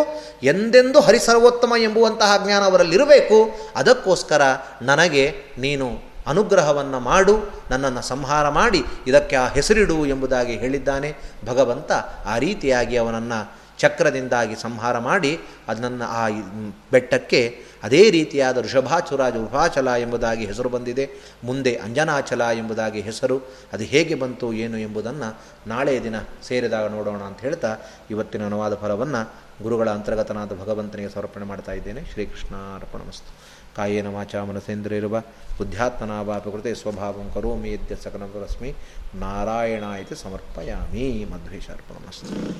ಎಂದೆಂದು ಹರಿಸರ್ವೋತ್ತಮ ಎಂಬುವಂತಹ ಜ್ಞಾನ ಅವರಲ್ಲಿರಬೇಕು. ಅದಕ್ಕೋಸ್ಕರ ನನಗೆ ನೀನು ಅನುಗ್ರಹವನ್ನು ಮಾಡು, ನನ್ನನ್ನು ಸಂಹಾರ ಮಾಡಿ, ಇದಕ್ಕೆ ಆ ಹೆಸರಿಡು ಎಂಬುದಾಗಿ ಹೇಳಿದ್ದಾನೆ. ಭಗವಂತ ಆ ರೀತಿಯಾಗಿ ಅವನನ್ನು ಚಕ್ರದಿಂದಾಗಿ ಸಂಹಾರ ಮಾಡಿ ಅದನ್ನು ಆ ಬೆಟ್ಟಕ್ಕೆ ಅದೇ ರೀತಿಯಾದ ಋಷಭಾಚುರಾಜ ವೃಷಾಚಲ ಎಂಬುದಾಗಿ ಹೆಸರು ಬಂದಿದೆ. ಮುಂದೆ ಅಂಜನಾಚಲ ಎಂಬುದಾಗಿ ಹೆಸರು. ಅದು ಹೇಗೆ ಬಂತು, ಏನು ಎಂಬುದನ್ನು ನಾಳೆಯ ದಿನ ಸೇರಿದಾಗ ನೋಡೋಣ ಅಂತ ಹೇಳ್ತಾ ಇವತ್ತಿನ ಅನುವಾದ ಫಲವನ್ನು ಗುರುಗಳ ಅಂತರ್ಗತನಾದ ಭಗವಂತನಿಗೆ ಸಮರ್ಪಣೆ ಮಾಡ್ತಾ ಇದ್ದೇನೆ. ಶ್ರೀಕೃಷ್ಣ ಅರ್ಪಣಮಸ್ತು ಕಾಯೇನ ವಾಚ ಮನಸೇಂದ್ರಿರುವ ಬುದ್ಧ್ಯಾತ್ಮನಾ ಕೃತೆ ಸ್ವಭಾವಂ ಕರೋಮಿ ಯದ್ಯ ಸಕಲಂ ನಾರಾಯಣ ಇತಿ ಸಮರ್ಪಯಾಮಿ. ಮಧ್ವೇಶ ಅರ್ಪಣಮಸ್ತು